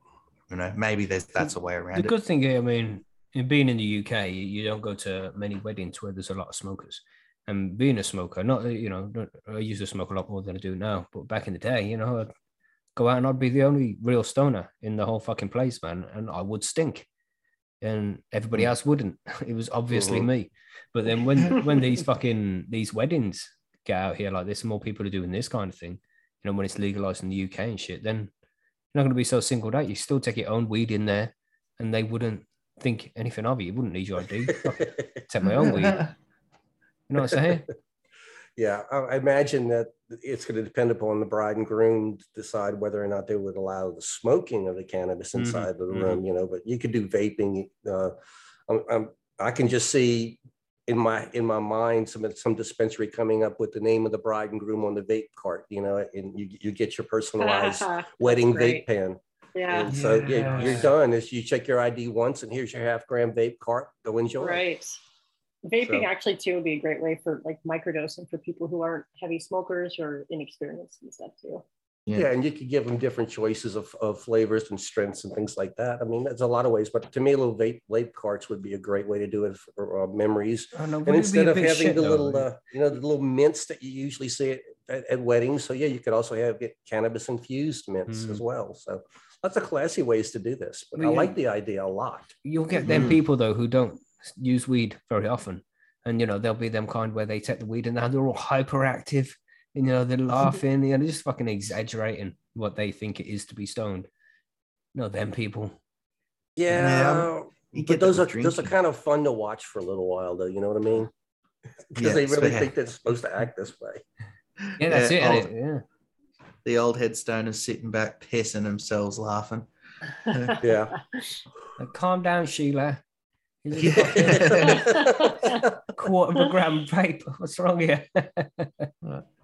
Speaker 4: You know, maybe there's that's a way
Speaker 2: The
Speaker 4: around it.
Speaker 2: The good thing, I mean, in being in the UK, you- you don't go to many weddings where there's a lot of smokers. And being a smoker, not you know, I used to smoke a lot more than I do now, but back in the day, you know, I'd go out and I'd be the only real stoner in the whole fucking place, man, and I would stink, and everybody else wouldn't. It was obviously
Speaker 5: Mhm.
Speaker 2: me. But then when when these fucking these weddings get out here like this, and more people are doing this kind of thing, you know, when it's legalized in the UK and shit, then you're not going to be so singled out. You still take your own weed in there, and they wouldn't think anything of you. You wouldn't need your ID. Take my own weed. You know what I'm saying?
Speaker 5: yeah, I, I imagine that it's going to depend upon the bride and groom to decide whether or not they would allow the smoking of the cannabis
Speaker 2: Mhm,
Speaker 5: inside of the
Speaker 2: mhm.
Speaker 5: room. You know, but you could do vaping. Uh, I'm, I'm, I can just see in my in my mind some some dispensary coming up with the name of the bride and groom on the vape cart. You know, and you you get your personalized wedding
Speaker 3: great.
Speaker 5: vape pen.
Speaker 3: Yeah,
Speaker 5: And so yeah, you're done. Is you check your ID once, and here's your half gram vape cart. Go enjoy.
Speaker 3: right. Vaping
Speaker 5: So-
Speaker 3: actually too would be a great way for like microdosing for people who aren't heavy smokers or inexperienced and stuff too.
Speaker 5: Yeah. and you could give them different choices of, of flavors and strengths and things like that. I mean, there's a lot of ways, but to me, little vape vape carts would be a great way to do it for uh, memories.
Speaker 2: Know,
Speaker 5: And
Speaker 2: wouldn't it be
Speaker 5: instead of having
Speaker 2: shit
Speaker 5: the
Speaker 2: though,
Speaker 5: little, uh, you know, the little mints that you usually see at, at, at weddings. So yeah, you could also have get cannabis infused mints
Speaker 2: Mm.
Speaker 5: as well. So lots of classy ways to do this. But
Speaker 2: Well,
Speaker 5: I
Speaker 2: yeah.
Speaker 5: like the idea a lot.
Speaker 2: you'll get them
Speaker 4: Mhm.
Speaker 2: people though who don't use weed very often, and you know they'll be them kind where they take the weed and now they're all hyperactive, you know they're laughing, you know, they're just fucking exaggerating what they think it is to be stoned. No, them people.
Speaker 5: Yeah, um,
Speaker 4: You
Speaker 5: but those are
Speaker 4: with
Speaker 5: those are kind of fun to watch for a little while, though. You know what I mean? Because
Speaker 4: Yeah,
Speaker 5: they really
Speaker 4: so-
Speaker 5: think they're supposed to act this way.
Speaker 2: Yeah, that's it.
Speaker 4: old-
Speaker 2: and it- Yeah.
Speaker 4: the old headstoners sitting back, pissing themselves laughing.
Speaker 5: Yeah.
Speaker 2: Like, calm down, Sheila. quarter of a gram of paper. What's wrong here?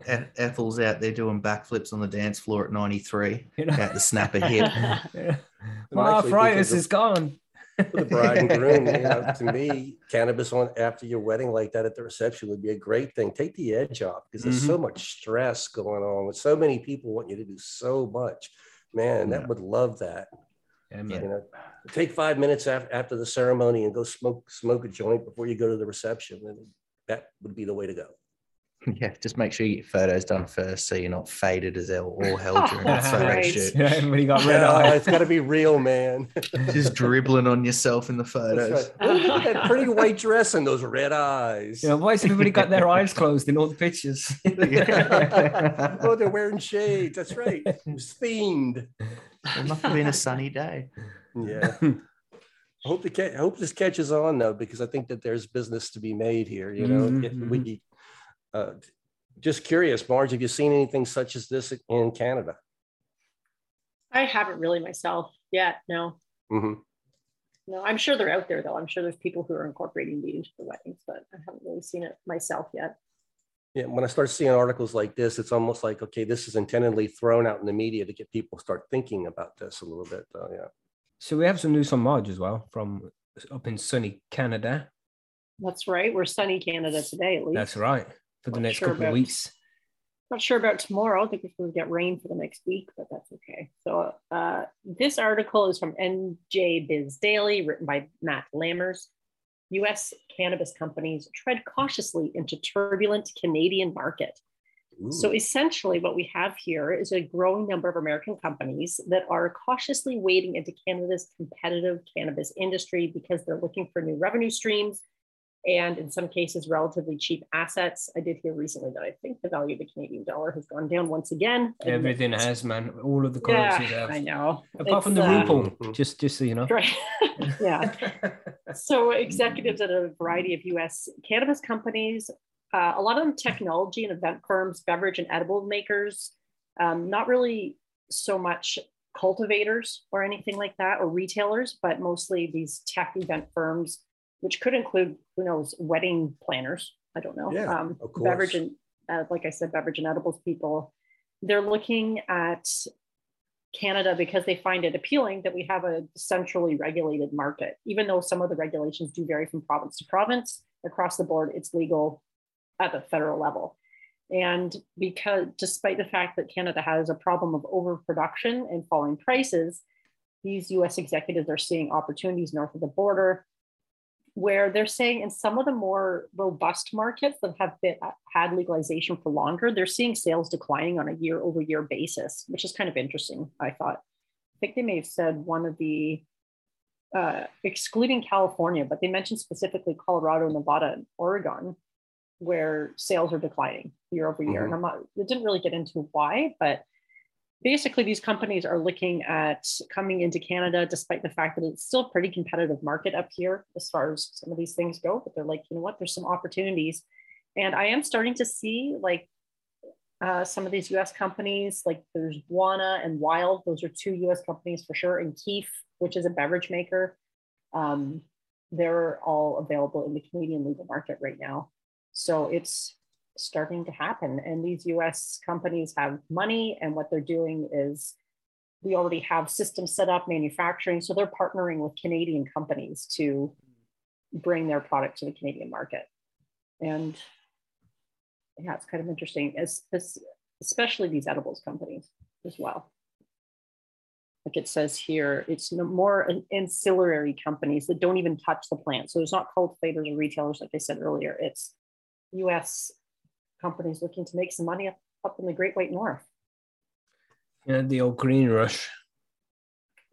Speaker 4: Ethel's out there doing backflips on the dance floor at 93,
Speaker 2: You know?
Speaker 4: out to snap a hip.
Speaker 2: Yeah. My
Speaker 5: actually
Speaker 2: arthritis is gone.
Speaker 5: For the bride and groom, you know, to me, cannabis on after your wedding like that at the reception would be a great thing. Take the edge off because there's so mm-hmm. much stress going on with so many people want you to do so much. Man, that
Speaker 4: Yeah.
Speaker 5: would love that.
Speaker 2: Yeah,
Speaker 5: You know, take five minutes after, after the ceremony and go smoke smoke a joint before you go to the reception. And that would be the way to go.
Speaker 4: Yeah, just make sure you get photos done first so you're not faded as hell all hell during the
Speaker 3: That's
Speaker 4: photo
Speaker 3: right.
Speaker 4: shoot.
Speaker 2: Yeah, everybody got red
Speaker 5: Yeah,
Speaker 2: eyes.
Speaker 5: it's got to be real, man.
Speaker 4: Just dribbling on yourself in the photos.
Speaker 5: Right. Oh, look at that pretty white dress and those red eyes.
Speaker 2: You know, why has everybody got their eyes closed in all the pictures?
Speaker 5: oh, they're wearing shades. That's right. It was themed.
Speaker 4: It must have been a sunny day.
Speaker 5: Yeah. I hope the ca- I hope this catches on though, because I think that there's business to be made here. You know,
Speaker 2: Mhm,
Speaker 5: It-
Speaker 2: mhm.
Speaker 5: we uh, Just curious, Marge, have you seen anything such as this in Canada?
Speaker 3: I haven't really myself yet. No,
Speaker 5: hmm
Speaker 3: no. I'm sure they're out there though. I'm sure there's people who are incorporating these into the weddings, but I haven't really seen it myself yet.
Speaker 5: Yeah, when I start seeing articles like this, it's almost like, okay, this is intendedly thrown out in the media to get people start thinking about this a little bit. Uh, yeah.
Speaker 2: So we have some news on Marge as well from up in sunny Canada.
Speaker 3: That's right. We're sunny Canada today, at least.
Speaker 2: That's right. For the
Speaker 3: Not
Speaker 2: next
Speaker 3: sure
Speaker 2: couple of weeks.
Speaker 3: Not sure about tomorrow. I think we're going to get rain for the next week, but that's okay. So uh, this article is from MJBizDaily, written by Matt Lamers. U.S. cannabis companies tread cautiously into turbulent Canadian market. So essentially, what we have here is a growing number of American companies that are cautiously wading into Canada's competitive cannabis industry because they're looking for new revenue streams and, in some cases, relatively cheap assets. I did hear recently that I think the value of the Canadian dollar has gone down once again.
Speaker 2: Everything has, man. All of the currencies
Speaker 3: Yeah,
Speaker 2: have.
Speaker 3: I know.
Speaker 2: Apart from the
Speaker 3: It's, uh,
Speaker 2: ruble,
Speaker 5: Mhm.
Speaker 2: just just so you know.
Speaker 3: Right. yeah. So executives at a variety of U.S. cannabis companies, uh, a lot of them technology and event firms, beverage and edible makers, um, not really so much cultivators or anything like that, or retailers, but mostly these tech event firms, which could include, who knows, wedding planners. I don't know.
Speaker 5: Yeah,
Speaker 3: um,
Speaker 5: of
Speaker 3: beverage and, uh, like I said, beverage and edibles people. They're looking at Canada because they find it appealing that we have a centrally regulated market. Even though some of the regulations do vary from province to province, across the board, it's legal at the federal level. And because despite the fact that Canada has a problem of overproduction and falling prices, these US executives are seeing opportunities north of the border where they're saying in some of the more robust markets that have been, had legalization for longer, they're seeing sales declining on a year over year basis, which is kind of interesting, I thought. I think they may have said one of the, uh, excluding California, but they mentioned specifically Colorado, Nevada, and Oregon, where sales are declining year over year. And I'm not, it didn't really get into why, but basically these companies are looking at coming into Canada, despite the fact that it's still a pretty competitive market up here as far as some of these things go. But they're like, you know what, there's some opportunities. And I am starting to see like uh, some of these US companies, like there's Wana and Wyld, those are two US companies for sure, and Keef, which is a beverage maker. Um, they're all available in the Canadian legal market right now. So it's starting to happen. And these US companies have money, and what they're doing is we already have systems set up, manufacturing. So they're partnering with Canadian companies to bring their product to the Canadian market. And yeah, it's kind of interesting, as, especially these edibles companies as well. Like it says here, it's more an ancillary companies that don't even touch the plant. So it's not cultivators or retailers, like I said earlier. It's US companies looking to make some money up, up in the Great White North.
Speaker 2: Yeah, the old green rush.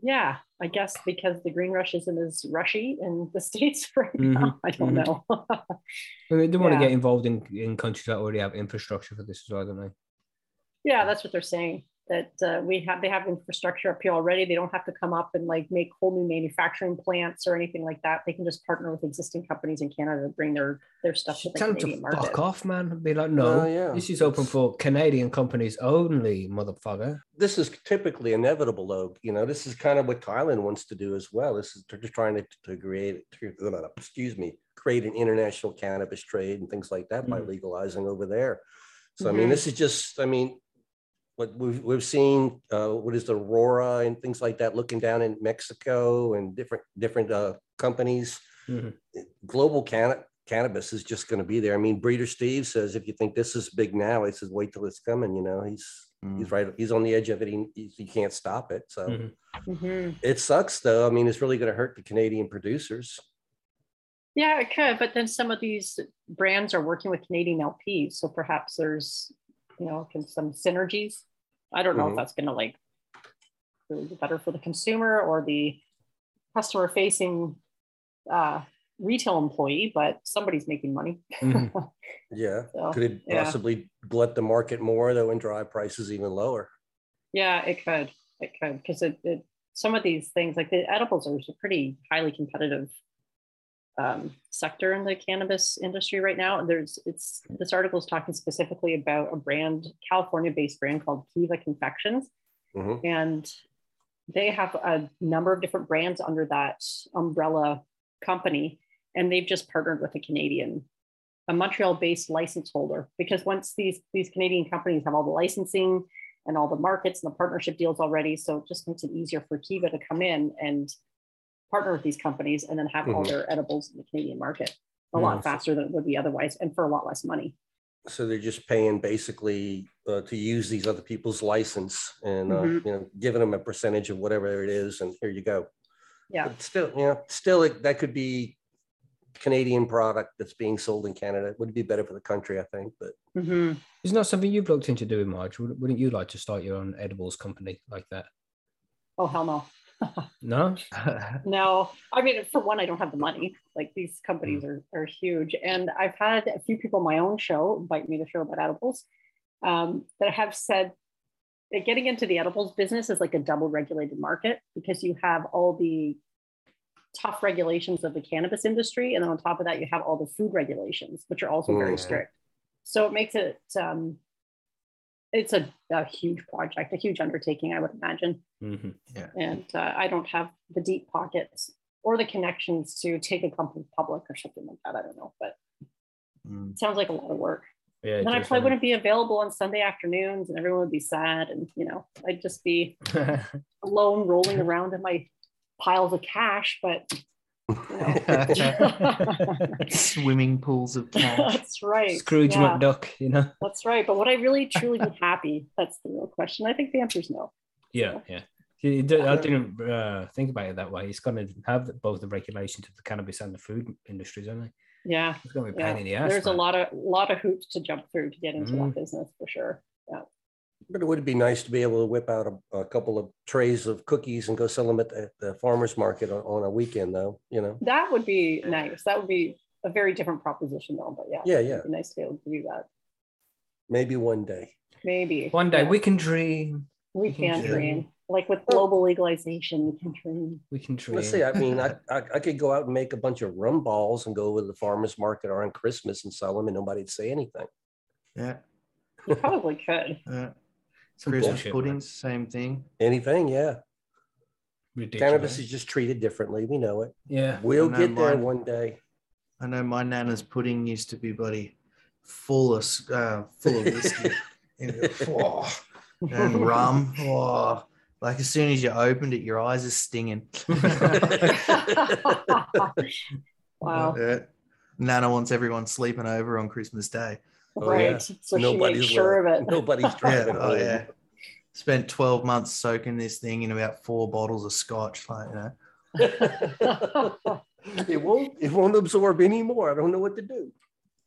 Speaker 3: Yeah, I guess because the green rush isn't as rushy in the States right
Speaker 2: Mhm,
Speaker 3: now. I don't
Speaker 2: mhm.
Speaker 3: know.
Speaker 2: I mean, they want to get involved in, in countries that already have infrastructure for this as well, don't they?
Speaker 3: yeah, that's what they're saying. That uh, we have they have infrastructure up here already. They don't have to come up and like make whole new manufacturing plants or anything like that. They can just partner with existing companies in Canada to bring their their stuff to the
Speaker 2: Tell them to
Speaker 3: market.
Speaker 2: fuck off, man. Be like, no,
Speaker 5: Oh, yeah.
Speaker 2: this is open for Canadian companies only, motherfucker.
Speaker 5: This is typically inevitable, though. You know, this is kind of what Thailand wants to do as well. This is they're just trying to, to create, to, excuse me, create an international cannabis trade and things like that by
Speaker 2: Mhm.
Speaker 5: legalizing over there. So I mean,
Speaker 3: Mhm.
Speaker 5: this is just, I mean, what we've we've seen, uh, what is the Aurora and things like that, looking down in Mexico and different different uh, companies.
Speaker 2: Mhm.
Speaker 5: Global canna- cannabis is just going to be there. I mean, Breeder Steve says, if you think this is big now, he says, wait till it's coming. You know, he's
Speaker 4: Mm.
Speaker 5: he's right. He's on the edge of it. He, he- you can't stop it. So
Speaker 2: Mhm.
Speaker 3: Mhm.
Speaker 5: it sucks, though. I mean, it's really going to hurt the Canadian producers.
Speaker 3: Yeah, it could, but then some of these brands are working with Canadian LPs, so perhaps there's, you know, can, some synergies. I don't know
Speaker 5: Mhm.
Speaker 3: if that's going to like really be better for the consumer or the customer-facing uh, retail employee, but somebody's making money.
Speaker 2: Mhm.
Speaker 5: Yeah.
Speaker 3: So,
Speaker 5: Could it
Speaker 3: yeah.
Speaker 5: possibly glut the market more, though, and drive prices even lower?
Speaker 3: Yeah, it could. It could because it, it some of these things like the edibles are pretty highly competitive um, sector in the cannabis industry right now. There's it's this article is talking specifically about a brand, California-based brand called Kiva Confections,
Speaker 5: Mhm.
Speaker 3: and they have a number of different brands under that umbrella company, and they've just partnered with a Canadian, a Montreal-based license holder, because once these these Canadian companies have all the licensing and all the markets and the partnership deals already, so it just makes it easier for Kiva to come in and partner with these companies and then have all
Speaker 5: Mhm.
Speaker 3: their edibles in the Canadian market a
Speaker 2: Yeah,
Speaker 3: lot
Speaker 2: so-
Speaker 3: faster than it would be otherwise and for a lot less money.
Speaker 5: So they're just paying basically uh, to use these other people's license and, uh,
Speaker 3: Mhm.
Speaker 5: you know, giving them a percentage of whatever it is, and here you go.
Speaker 3: Yeah.
Speaker 5: But Still, you know, still, it- that could be Canadian product that's being sold in Canada. It Would be better for the country, I think, but
Speaker 3: Mhm.
Speaker 2: Isn't that something you've looked into doing, Marge? Wouldn't wouldn't you like to start your own edibles company like that?
Speaker 3: Oh, hell no.
Speaker 2: No?
Speaker 3: No, I mean, for one, I don't have the money. Like these
Speaker 2: Mm.
Speaker 3: companies are, are huge. And I've had a few people on my own show invite me to show about edibles um, that have said that getting into the edibles business is like a double regulated market because you have all the tough regulations of the cannabis industry. And then on top of that, you have all the food regulations, which are also very
Speaker 5: Mm.
Speaker 3: strict. So it makes it, um, it's a, a huge project, a huge undertaking, I would imagine
Speaker 2: hmm
Speaker 3: and uh, I don't have the deep pockets or the connections to take a company public or something like that. I don't know, but
Speaker 4: Mm.
Speaker 3: it sounds like a lot of work.
Speaker 2: Yeah.
Speaker 3: And then I probably wouldn't be available on Sunday afternoons, and everyone would be sad, and you know, I'd just be alone rolling around in my piles of cash. But you.
Speaker 4: Swimming pools of cash.
Speaker 3: that's right.
Speaker 2: Scrooge
Speaker 3: yeah,
Speaker 2: McDuck, you know?
Speaker 3: That's right. But would I really truly be happy? That's the real question. I think the answer is no.
Speaker 2: Yeah, yeah. See, it did- I didn't uh, think about it that way. It's going to have both the regulations of the cannabis and the food industries, aren't they?
Speaker 3: Yeah,
Speaker 2: It's going to be a
Speaker 3: yeah.
Speaker 2: pain in the ass.
Speaker 3: There's a lot of lot of hoops to jump through to get into
Speaker 2: Mm.
Speaker 3: that business for sure.
Speaker 5: But it would be nice to be able to whip out a, a couple of trays of cookies and go sell them at the, the farmer's market on, on a weekend though, you know?
Speaker 3: That would be nice. That would be a very different proposition though, but yeah.
Speaker 5: Yeah, yeah,
Speaker 3: It'd be nice to be able to do that.
Speaker 5: maybe one day.
Speaker 3: Maybe.
Speaker 2: One day
Speaker 3: yeah.
Speaker 2: we can dream.
Speaker 3: we can
Speaker 4: Yeah.
Speaker 3: dream. Like with global legalization, we can dream.
Speaker 2: We can dream.
Speaker 5: Let's see, I mean, I, I, I could go out and make a bunch of rum balls and go over to the farmer's market or on Christmas and sell them and nobody'd say anything.
Speaker 4: Yeah.
Speaker 3: You probably could.
Speaker 4: yeah.
Speaker 2: Some
Speaker 4: Christmas
Speaker 2: bullshit, man.
Speaker 4: puddings, same thing.
Speaker 5: Anything, yeah.
Speaker 2: Ridiculous.
Speaker 5: Cannabis is just treated differently. We know it.
Speaker 2: Yeah.
Speaker 5: We'll
Speaker 4: know
Speaker 5: get there one day.
Speaker 4: I know my nana's pudding used to be bloody full of uh, full of whiskey and, oh, and rum. Oh, like as soon as you opened it, your eyes are stinging.
Speaker 3: wow.
Speaker 4: Yeah. Nana wants everyone sleeping over on Christmas Day.
Speaker 5: Oh,
Speaker 3: right.
Speaker 5: yeah.
Speaker 3: So she makes
Speaker 5: let-
Speaker 3: sure of it.
Speaker 5: Nobody's
Speaker 4: Yeah,
Speaker 5: driving.
Speaker 4: oh yeah. Spent 12 months soaking this thing in about four bottles of scotch. Like, you know.
Speaker 5: it won't. It won't absorb anymore. I don't know what to do.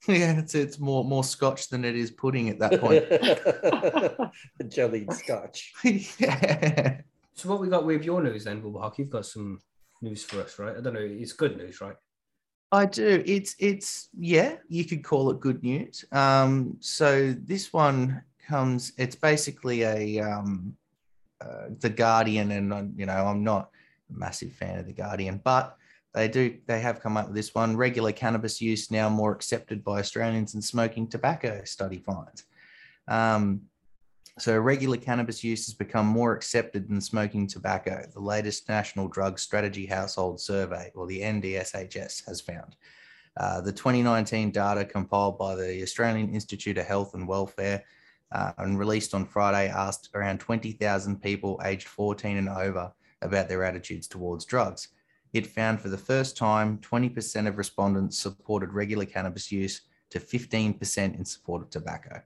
Speaker 4: Yeah, it's it's more more scotch than it is pudding at that point.
Speaker 5: Jellied scotch.
Speaker 4: yeah.
Speaker 2: So what we got with your news then, Wilbur You've got some news for us, right? I don't know. It's good news, right?
Speaker 4: I do. It's it's yeah, you could call it good news. Um, so this one comes. It's basically a um, uh, the Guardian, and uh, you know I'm not a massive fan of the Guardian, but they do they have come up with this one. Regular cannabis use now more accepted by Australians than smoking tobacco. Study finds. Um, so regular cannabis use has become more accepted than smoking tobacco, the latest National Drug Strategy Household Survey, or the NDSHS, has found. Uh, the 2019 data compiled by the Australian Institute of Health and Welfare uh, and released on Friday asked around 20,000 people aged 14 and over about their attitudes towards drugs. It found for the first time 20% of respondents supported regular cannabis use to 15% in support of tobacco.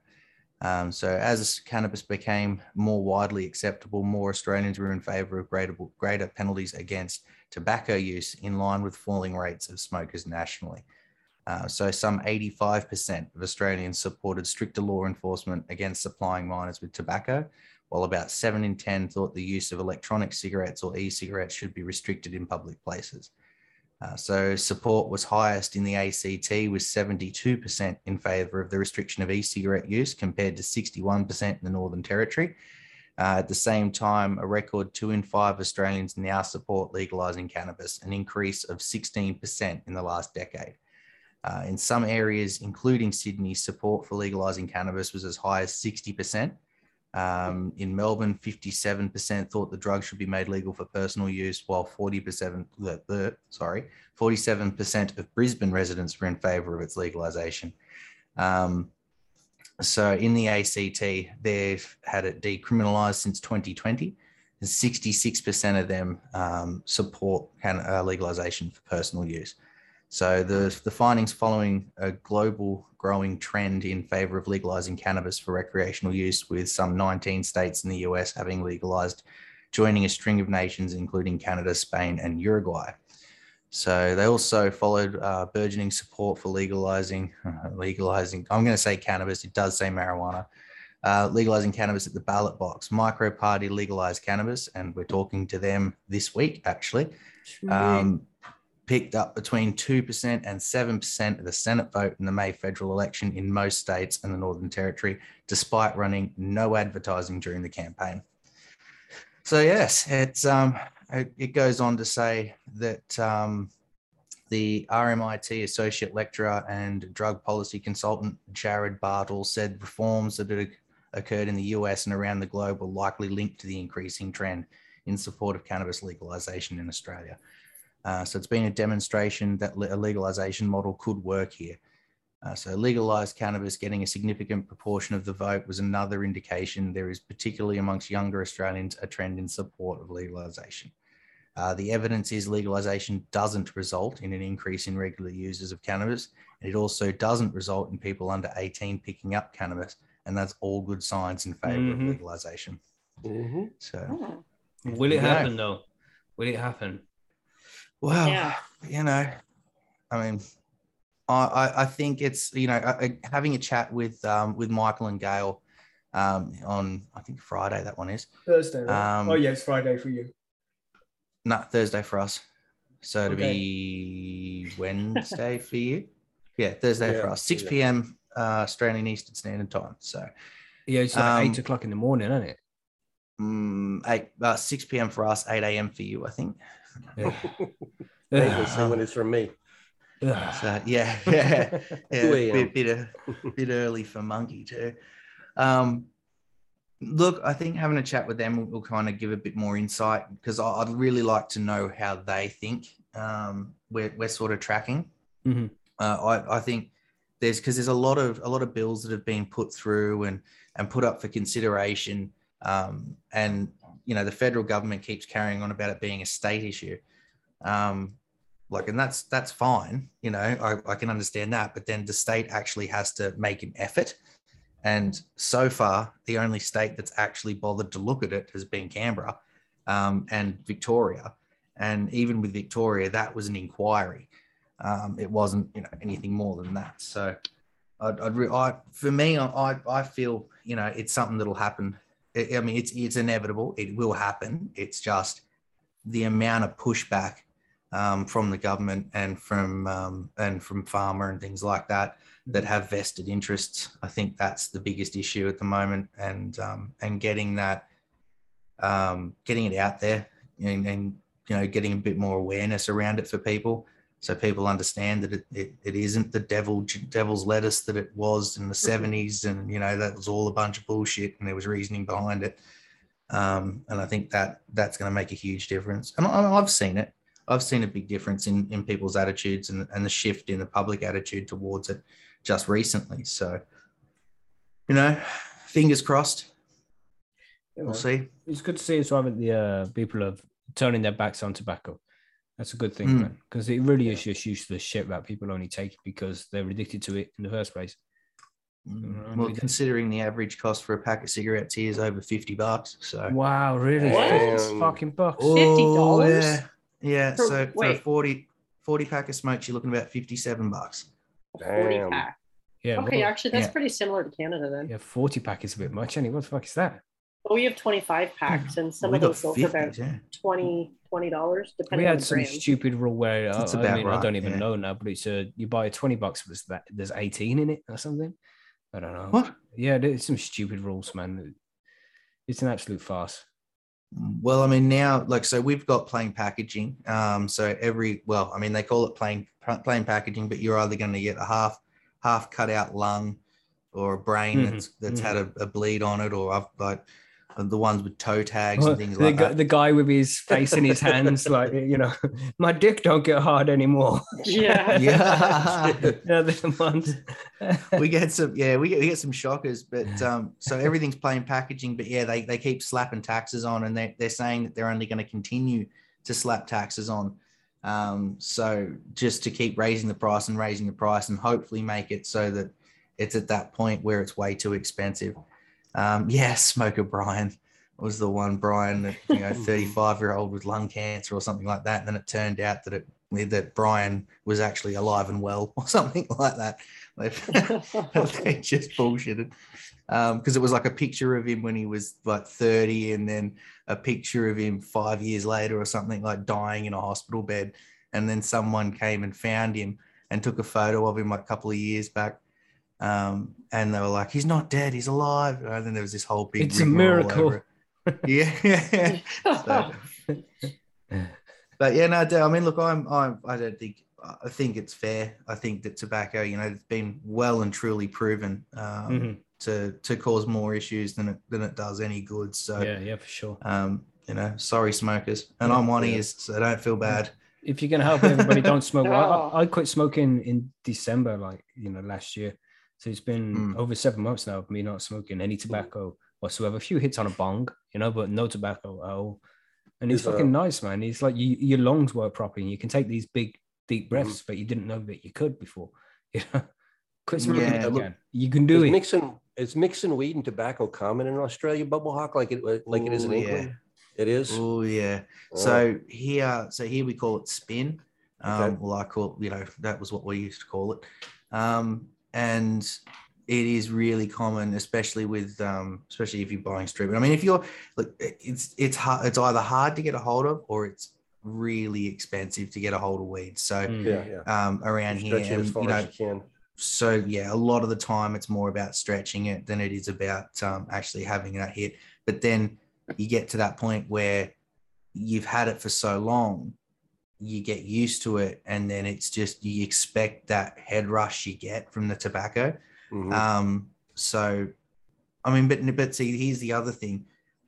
Speaker 4: Um, so as cannabis became more widely acceptable, more Australians were in favour of greater, greater penalties against tobacco use in line with falling rates of smokers nationally. Uh, so some 85% of Australians supported stricter law enforcement against supplying minors with tobacco, while about 7 in 10 thought the use of electronic cigarettes or e-cigarettes should be restricted in public places. Uh, so support was highest in the ACT with 72% in favour of the restriction of e-cigarette use compared to 61% in the Northern Territory. Uh, at the same time, a record two in five Australians now support legalizing cannabis, an increase of 16% in the last decade. Uh, in some areas, including Sydney, support for legalizing cannabis was as high as 60%. Um, in Melbourne, 57% thought the drug should be made legal for personal use, while 40%, the, the, sorry, 47% of Brisbane residents were in favour of its legalisation. Um, so in the ACT, they've had it decriminalised since 2020, and 66% of them um, support uh, legalisation for personal use. So the, the findings following a global growing trend in favor of legalizing cannabis for recreational use, with some 19 states in the US having legalized, joining a string of nations, including Canada, Spain, and Uruguay. So they also followed uh, burgeoning support for legalizing, uh, legalizing, I'm going to say cannabis, it does say marijuana, uh, legalizing cannabis at the ballot box. Micro Party legalized cannabis, and we're talking to them this week, actually. Um, picked up between 2% and 7% of the Senate vote in the May federal election in most states and the Northern Territory, despite running no advertising during the campaign. So, yes, it's um, it, goes on to say that um, the RMIT associate lecturer and drug policy consultant Jarryd Bartle said reforms that had occurred in the US and around the globe were likely linked to the increasing trend in support of cannabis legalization in Australia. Uh, so it's been a demonstration that a legalization model could work here. Uh, so legalized cannabis getting a significant proportion of the vote was another indication there is, particularly amongst younger Australians, a trend in support of legalization. Uh, the evidence is legalization doesn't result in an increase in regular users of cannabis. And it also doesn't result in people under 18 picking up cannabis. And that's all good signs in favor
Speaker 2: Mhm.
Speaker 4: of legalization.
Speaker 5: Mhm.
Speaker 4: So,
Speaker 3: Oh,
Speaker 2: Will it
Speaker 4: Yeah.
Speaker 2: happen though? Will it happen?
Speaker 4: Well,
Speaker 3: Yeah.
Speaker 4: you know, I mean, I, I, I think it's, you know, uh, uh, having a chat with um, with Michael and Gail um, on, I think Friday, that one is.
Speaker 6: Thursday. Right?
Speaker 4: Um,
Speaker 6: oh yeah, it's Friday for you.
Speaker 4: No, Thursday for us. So it'll
Speaker 6: Okay.
Speaker 4: be Wednesday for you. Yeah, Thursday for us. 6
Speaker 5: yeah.
Speaker 4: p.m. Uh, Australian Eastern Standard Time. So
Speaker 2: Yeah, it's like eight
Speaker 4: Um,
Speaker 2: o'clock in the morning, isn't it?
Speaker 4: mm, eight, uh, 6 p.m. for us, 8 a.m. for you, I think.
Speaker 2: Yeah.
Speaker 5: They can see when it's from me.
Speaker 2: Ugh.
Speaker 4: So yeah, yeah, yeah
Speaker 5: 2
Speaker 4: bit,
Speaker 5: a.m..
Speaker 4: bit, of- bit early for Monkey too. Um, look, I think having a chat with them will, will kind of give a bit more insight because I'd really like to know how they think um, we're, we're sort of tracking.
Speaker 2: Mhm.
Speaker 4: Uh, I, I think there's because there's a lot of a lot of bills that have been put through and and put up for consideration, um, and you know the federal government keeps carrying on about it being a state issue. Um, like and that's that's fine you know I, I can understand that but then the state actually has to make an effort. And so far the only state that's actually bothered to look at it has been canberra um, and victoria. And even with victoria that was an inquiry. Um, it wasn't you know anything more than that. So I'd, I'd re- I, for me I, I feel you know it's something that'll happen I mean it's it's inevitable. It will happen. It's just the amount of pushback um, from the government and from um, and from farmer and things like that that have vested interests. I think that's the biggest issue at the moment, and um, and getting that um, getting it out there and, and you know getting a bit more awareness around it for people, so people understand that it, it, it isn't the devil devil's lettuce that it was in the seventies, and you know that was all a bunch of bullshit, and there was reasoning behind it. Um, and I think that that's going to make a huge difference. And I, I've seen it. I've seen a big difference in, in people's attitudes and, and the shift in the public attitude towards it just recently. So, you know, fingers crossed.
Speaker 2: Yeah,
Speaker 4: We'll see.
Speaker 2: It's good to see as well that the uh, people are turning their backs on tobacco. That's a good thing,
Speaker 4: Mm.
Speaker 2: man, because it really is just useless shit that people only take because they're addicted to it in the first place. Mm,
Speaker 4: Well, considering the average cost for a pack of cigarettes here is over 50 bucks. So,
Speaker 2: Wow, really?
Speaker 3: What?
Speaker 2: Fifty fucking bucks.
Speaker 4: Oh,
Speaker 3: $50?
Speaker 4: yeah. Yeah.
Speaker 3: For-
Speaker 4: so, for a 40, 40 pack of smokes, you're looking about 57 bucks.
Speaker 3: a 40 pack.
Speaker 2: Yeah.
Speaker 3: Okay,
Speaker 2: well,
Speaker 3: actually, that's
Speaker 4: yeah.
Speaker 3: pretty similar to Canada then.
Speaker 2: yeah, forty pack is a bit much. Anyway, what the fuck is that?
Speaker 3: But we have 25 packs, and some
Speaker 4: We
Speaker 3: of those go for about
Speaker 4: 50s, yeah.
Speaker 3: 20 dollars,
Speaker 2: We
Speaker 3: depending on
Speaker 2: had
Speaker 3: the
Speaker 2: some
Speaker 3: brand.
Speaker 2: stupid rule where uh,
Speaker 4: That's
Speaker 2: I
Speaker 4: about
Speaker 2: mean I don't even
Speaker 4: yeah.
Speaker 2: know now, but it's uh, you buy a twenty bucks, but that there's eighteen in it or something. I don't know.
Speaker 4: What?
Speaker 2: Yeah, there's some stupid rules, man. it's an absolute farce.
Speaker 4: Well, I mean, now, like, so we've got plain packaging. Um, so every, well, I mean, they call it plain plain packaging, but you're either going to get a half half cut out lung or a brain
Speaker 2: Mhm,
Speaker 4: that's that's had a, a bleed on it, or I've got the ones with toe tags and things
Speaker 2: the,
Speaker 4: like
Speaker 2: gu-
Speaker 4: that.
Speaker 2: the guy with his face in his hands, like you know, my dick don't get hard anymore.
Speaker 3: Yeah.
Speaker 4: Yeah.
Speaker 2: You know, the ones.
Speaker 4: we get some yeah we get, we get some shockers but um so everything's plain packaging but yeah they, they keep slapping taxes on and they, they're saying that they're only going to continue to slap taxes on um so just to keep raising the price and raising the price and hopefully make it so that it's at that point where it's way too expensive um yeah smoker brian was the one brian you know 35 year old with lung cancer or something like that and then it turned out that it that brian was actually alive and well or something like that. They just bullshitted. Because it was like a picture of him when he was like 30 and then a picture of him five years later or something like dying in a hospital bed. And then someone came and found him and took a photo of him like a couple of years back um, and they were like he's not dead he's alive and then there was this whole big
Speaker 2: It's a miracle.
Speaker 4: over it. yeah So- but yeah, no, I mean, look, I'm, I'm, I don't think, I think it's fair. I think that tobacco, you know, it's been well and truly proven um,
Speaker 2: Mhm.
Speaker 4: to to cause more issues than it than it does any good. So,
Speaker 2: Yeah, yeah, for sure.
Speaker 4: um, you know, sorry, smokers, and I'm one of you, so don't feel bad.
Speaker 2: If you're gonna help everybody, don't smoke. Well,
Speaker 3: Oh.
Speaker 2: I, I quit smoking in December, like you know, last year. So it's been
Speaker 4: Mm.
Speaker 2: over seven months now of me not smoking any tobacco whatsoever. A few hits on a bong, you know, but no tobacco at all. And it's
Speaker 5: Is, uh,
Speaker 2: fucking nice, man. It's like you, your lungs work properly, and you can take these big, deep
Speaker 5: Mm-hmm.
Speaker 2: breaths, but you didn't know that you could before. You know, quit smoking
Speaker 4: Yeah,
Speaker 2: if you
Speaker 5: look,
Speaker 2: can. You can do
Speaker 5: is
Speaker 2: it.
Speaker 5: mixing is mixing weed and tobacco common in Australia, Bubble Hawk, like it like it is in
Speaker 4: Ooh,
Speaker 5: England? It is.
Speaker 4: Oh yeah.
Speaker 5: Oh.
Speaker 4: So here, so here we call it spin. Um,
Speaker 5: Okay.
Speaker 4: Well, I call you know that was what we used to call it, um, and it is really common, especially with um, especially if you're buying street. I mean, if you're like, it's it's hard. It's either hard to get a hold of or it's really expensive to get a hold of weed. So
Speaker 2: Mm.
Speaker 5: yeah, yeah.
Speaker 4: um, around here, and, you know,
Speaker 5: you
Speaker 4: so yeah, a lot of the time it's more about stretching it than it is about um, actually having that hit. But then you get to that point where you've had it for so long, you get used to it, and then it's just you expect that head rush you get from the tobacco.
Speaker 5: Mhm.
Speaker 4: Um, so, I mean, but but see, here's the other thing.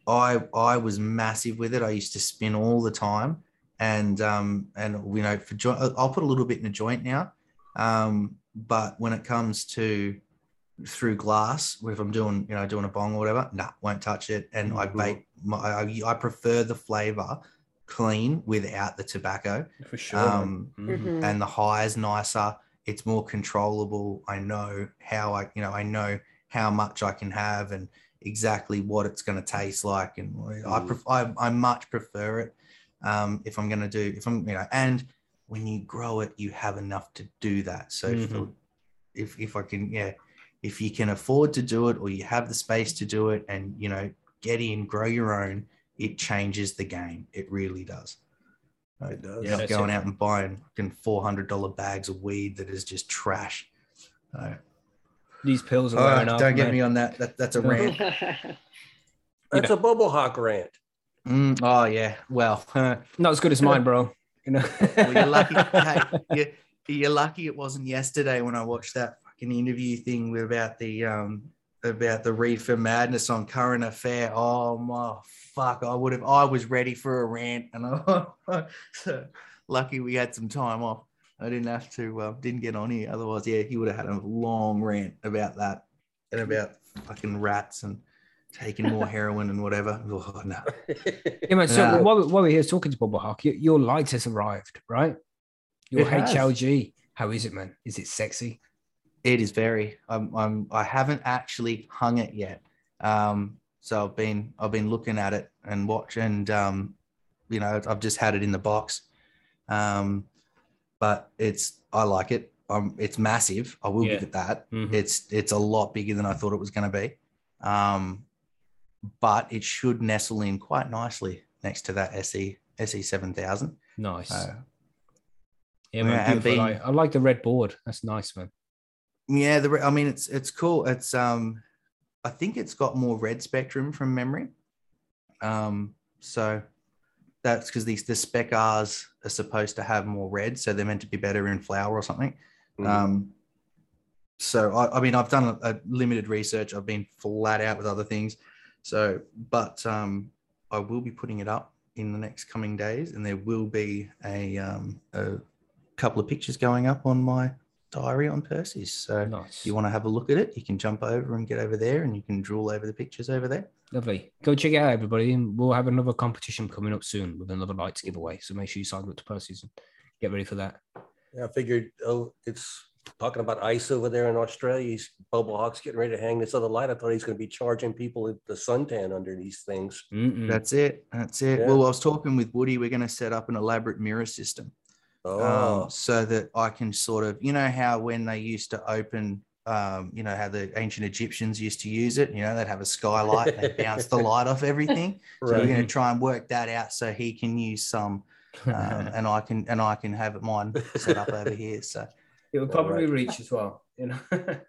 Speaker 4: I I was massive with it. I used to spin all the time, and um and you know for joint, I'll put a little bit in a joint now. Um, but when it comes to through glass, if I'm doing you know doing a bong or whatever, nah, won't touch it. And I
Speaker 5: Mhm.
Speaker 4: vape. My, I, I prefer the flavor clean without the tobacco.
Speaker 2: For sure.
Speaker 4: Um,
Speaker 2: Mhm.
Speaker 3: Mhm.
Speaker 4: and the high is nicer. It's more controllable. I know how I, you know, I know how much I can have and exactly what it's going to taste like. And I,
Speaker 5: Mm.
Speaker 4: pref- I, I much prefer it um, if I'm going to do, if I'm, you know, and when you grow it, you have enough to do that. So if,
Speaker 2: Mhm.
Speaker 4: if, if I can, yeah, if you can afford to do it or you have the space to do it and, you know, get in, grow your own, it changes the game. It really does.
Speaker 5: It does.
Speaker 2: Yeah,
Speaker 4: Not going
Speaker 2: it.
Speaker 4: out and buying fucking four hundred dollar bags of weed that is just trash. So,
Speaker 2: These pills are
Speaker 4: all right,
Speaker 2: wearing off.
Speaker 4: don't get
Speaker 2: man.
Speaker 4: me on that. that that's a rant.
Speaker 5: That's a Bubble Hawk rant.
Speaker 4: Mm, oh yeah. Well, uh,
Speaker 2: Not as good as mine, bro. You know.
Speaker 4: well you're lucky. hey, you're, you're lucky it wasn't yesterday when I watched that fucking interview thing with about the um about the reefer madness on current affair. Oh my fuck! I would have. I was ready for a rant, and I, so lucky we had some time off. I didn't have to. Uh, didn't get on here. Otherwise, yeah, he would have had a long rant about that and about fucking rats and taking more heroin and whatever. Oh no.
Speaker 2: Yeah, man. So
Speaker 4: Yeah.
Speaker 2: while, we- while we're here talking to Bubble Hawk, your, your light has arrived, right? Your
Speaker 4: It has.
Speaker 2: HLG. How is it, man? Is it sexy?
Speaker 4: It is very. I'm. I'm. I haven't actually hung it yet. Um. So I've been. I've been looking at it and watch and um, you know, I've just had it in the box. Um, but it's. I like it. Um. It's massive. I will
Speaker 2: Yeah.
Speaker 4: give it that.
Speaker 2: Mhm.
Speaker 4: It's. It's a lot bigger than I thought it was going to be. Um, but it should nestle in quite nicely next to that SE SE seven thousand.
Speaker 2: Nice.
Speaker 4: Uh,
Speaker 2: yeah, man.
Speaker 4: yeah, being-
Speaker 2: light. I like the red board. That's nice, man.
Speaker 4: Yeah, the re- I mean it's it's cool. It's um I think it's got more red spectrum from memory. Um, so that's because these the spec R's are supposed to have more red, so they're meant to be better in flower or something.
Speaker 5: Mhm.
Speaker 4: Um, so I, I mean, I've done a, a limited research. I've been flat out with other things. So, but um, I will be putting it up in the next coming days, and there will be a um, a couple of pictures going up on my diary on Percy's. So,
Speaker 2: Nice.
Speaker 4: if you want to have a look at it, you can jump over and get over there, and you can drool over the pictures over there.
Speaker 2: Lovely. Go check it out, everybody. And we'll have another competition coming up soon with another lights giveaway. So make sure you sign up to Percy's and get ready for that.
Speaker 5: Yeah, I figured, oh, it's talking about ice over there in Australia. He's Bubble Hawk's getting ready to hang this other light. I thought he's going to be charging people at the suntan under these things.
Speaker 2: Mm-mm.
Speaker 4: That's it. That's it.
Speaker 5: Yeah.
Speaker 4: Well, I was talking with Woody. We're going to set up an elaborate mirror system.
Speaker 5: Oh,
Speaker 4: um, so that I can sort of, you know, how when they used to open, um, you know, how the ancient Egyptians used to use it, you know, they'd have a skylight and they bounce the light off everything. So we're going to try and work that out so he can use some, um, and I can, and I can have it mine set up over here. So
Speaker 2: it will
Speaker 5: probably
Speaker 2: reach as well. You know.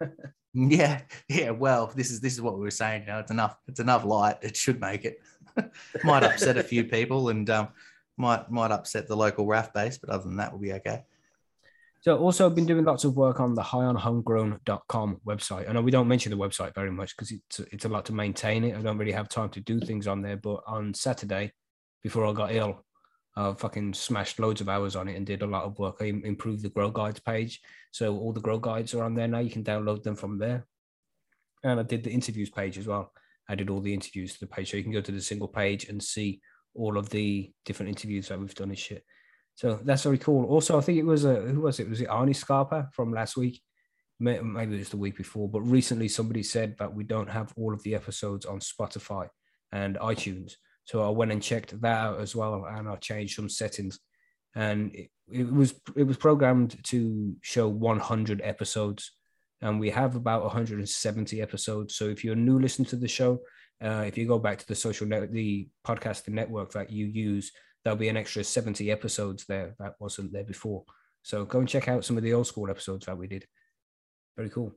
Speaker 4: yeah, yeah. Well, this is this is what we were saying. You know, it's enough. It's enough light. It should make it. might upset a few people and um, might might upset the local RAF base, but other than that, we'll be okay.
Speaker 2: So also been doing lots of work on the highonhomegrown.com website. I know we don't mention the website very much because it's it's a lot to maintain it. I don't really have time to do things on there. But on Saturday, before I got ill, I fucking smashed loads of hours on it and did a lot of work. I improved the grow guides page. So all the grow guides are on there now. You can download them from there. And I did the interviews page as well. I did all the interviews to the page. So you can go to the single page and see all of the different interviews that we've done and shit. So that's very cool. Also, I think it was a who was it? Was it Arnie Scarpa from last week? Maybe it was the week before, but recently somebody said that we don't have all of the episodes on Spotify and iTunes. So I went and checked that out as well, and I changed some settings. And it, it was it was programmed to show 100 episodes, and we have about 170 episodes. So if you're new listener to the show, uh, if you go back to the social net, the podcasting network that you use, there'll be an extra 70 episodes there that wasn't there before. So go and check out some of the old school episodes that we did. Very cool.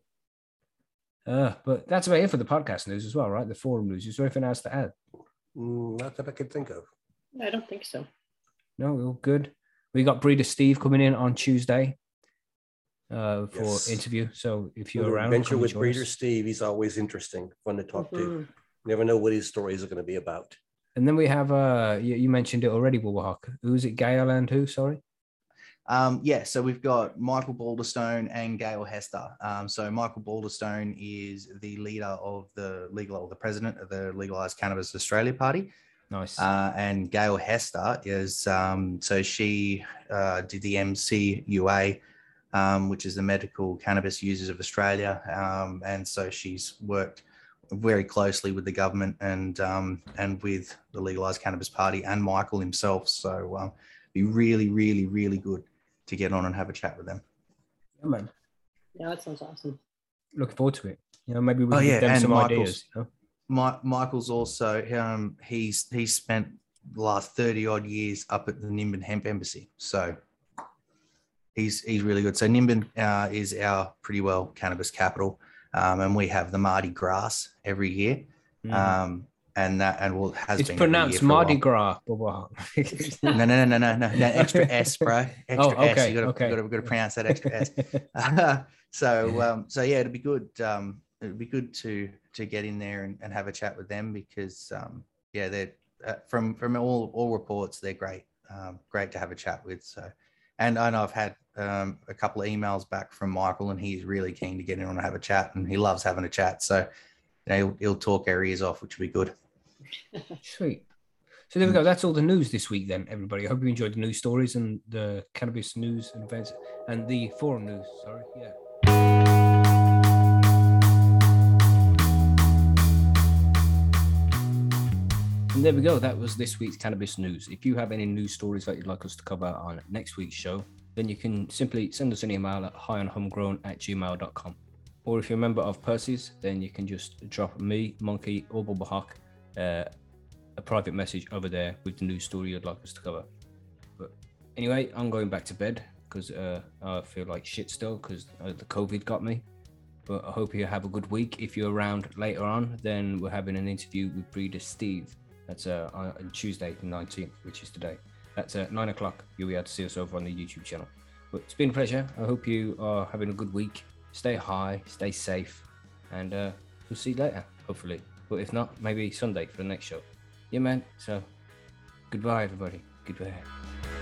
Speaker 2: Uh, but that's about it for the podcast news as well, right? The forum news. Is there anything else to add?
Speaker 5: Mm, not that I can think of.
Speaker 3: I don't think so.
Speaker 2: No, we're all good. We got Breeder Steve coming in on Tuesday uh, for
Speaker 5: Yes.
Speaker 2: interview. So if you're
Speaker 5: Little
Speaker 2: around,
Speaker 5: Adventure with Breeder. Steve. He's always interesting, fun to talk to.
Speaker 3: Mhm.
Speaker 5: Never know what his stories are going to be about.
Speaker 2: And then we have uh, you, you mentioned it already, Bulwark. Who's it? Gail and who? Sorry.
Speaker 4: Um, yeah, so we've got Michael Balderstone and Gail Hester. Um, so Michael Balderstone is the leader of the legal, or the president of the Legalized Cannabis Australia Party,
Speaker 2: Nice.
Speaker 4: uh, and Gail Hester is um, so she uh, did the MCUA, um, which is the Medical Cannabis Users of Australia, um, and so she's worked very closely with the government and um, and with the Legalized Cannabis Party and Michael himself. So um, be really, really, really good to get on and have a chat with them.
Speaker 2: yeah, man.
Speaker 3: Yeah, that sounds awesome.
Speaker 2: Looking forward to it. You know, maybe we
Speaker 4: Oh,
Speaker 2: can
Speaker 4: yeah,
Speaker 2: give them
Speaker 4: and
Speaker 2: some
Speaker 4: Michael's-
Speaker 2: ideas. You know?
Speaker 4: Mi- Michael's also um, he's he's spent the last thirty odd years up at the Nimbin Hemp Embassy, so he's he's really good. So Nimbin uh, is our pretty well cannabis capital, um, and we have the Mardi Gras every year,
Speaker 2: Mhm.
Speaker 4: um, and that and will has
Speaker 2: it's
Speaker 4: been
Speaker 2: pronounced Mardi. Gras,
Speaker 4: No, no, no, no, no, no, no, extra S, bro. Extra
Speaker 2: Oh,
Speaker 4: S.
Speaker 2: okay,
Speaker 4: You gotta,
Speaker 2: okay.
Speaker 4: gotta pronounce that extra S. so um, so yeah, it'd be good. Um, it'd be good to to get in there and, and have a chat with them because um, yeah, they're uh, from from all all reports they're great. Um, great to have a chat with. So, and I know I've had um, a couple of emails back from Michael, and he's really keen to get in and have a chat, and he loves having a chat. So, you know, he'll, he'll talk our ears off, which will be good.
Speaker 2: Sweet. So there we go. That's all the news this week, then, everybody. I hope you enjoyed the news stories and the cannabis news and events and the forum news. Sorry. Yeah. And there we go. That was this week's cannabis news. If you have any news stories that you'd like us to cover on next week's show, then you can simply send us an email at highonhomegrown at gmail.com. Or if you're a member of Percy's, then you can just drop me, Monkey, or Bubba uh, a private message over there with the news story you'd like us to cover. But anyway, I'm going back to bed because uh, I feel like shit still because uh, the COVID got me. But I hope you have a good week. If you're around later on, then we're having an interview with Breeder Steve. That's uh, on Tuesday, the 19th, which is today. That's at nine o'clock. You'll be able to see us over on the YouTube channel. But it's been a pleasure. I hope you are having a good week. Stay high, stay safe, and uh, we'll see you later, hopefully. But if not, maybe Sunday for the next show. Yeah, man. So goodbye, everybody. Goodbye.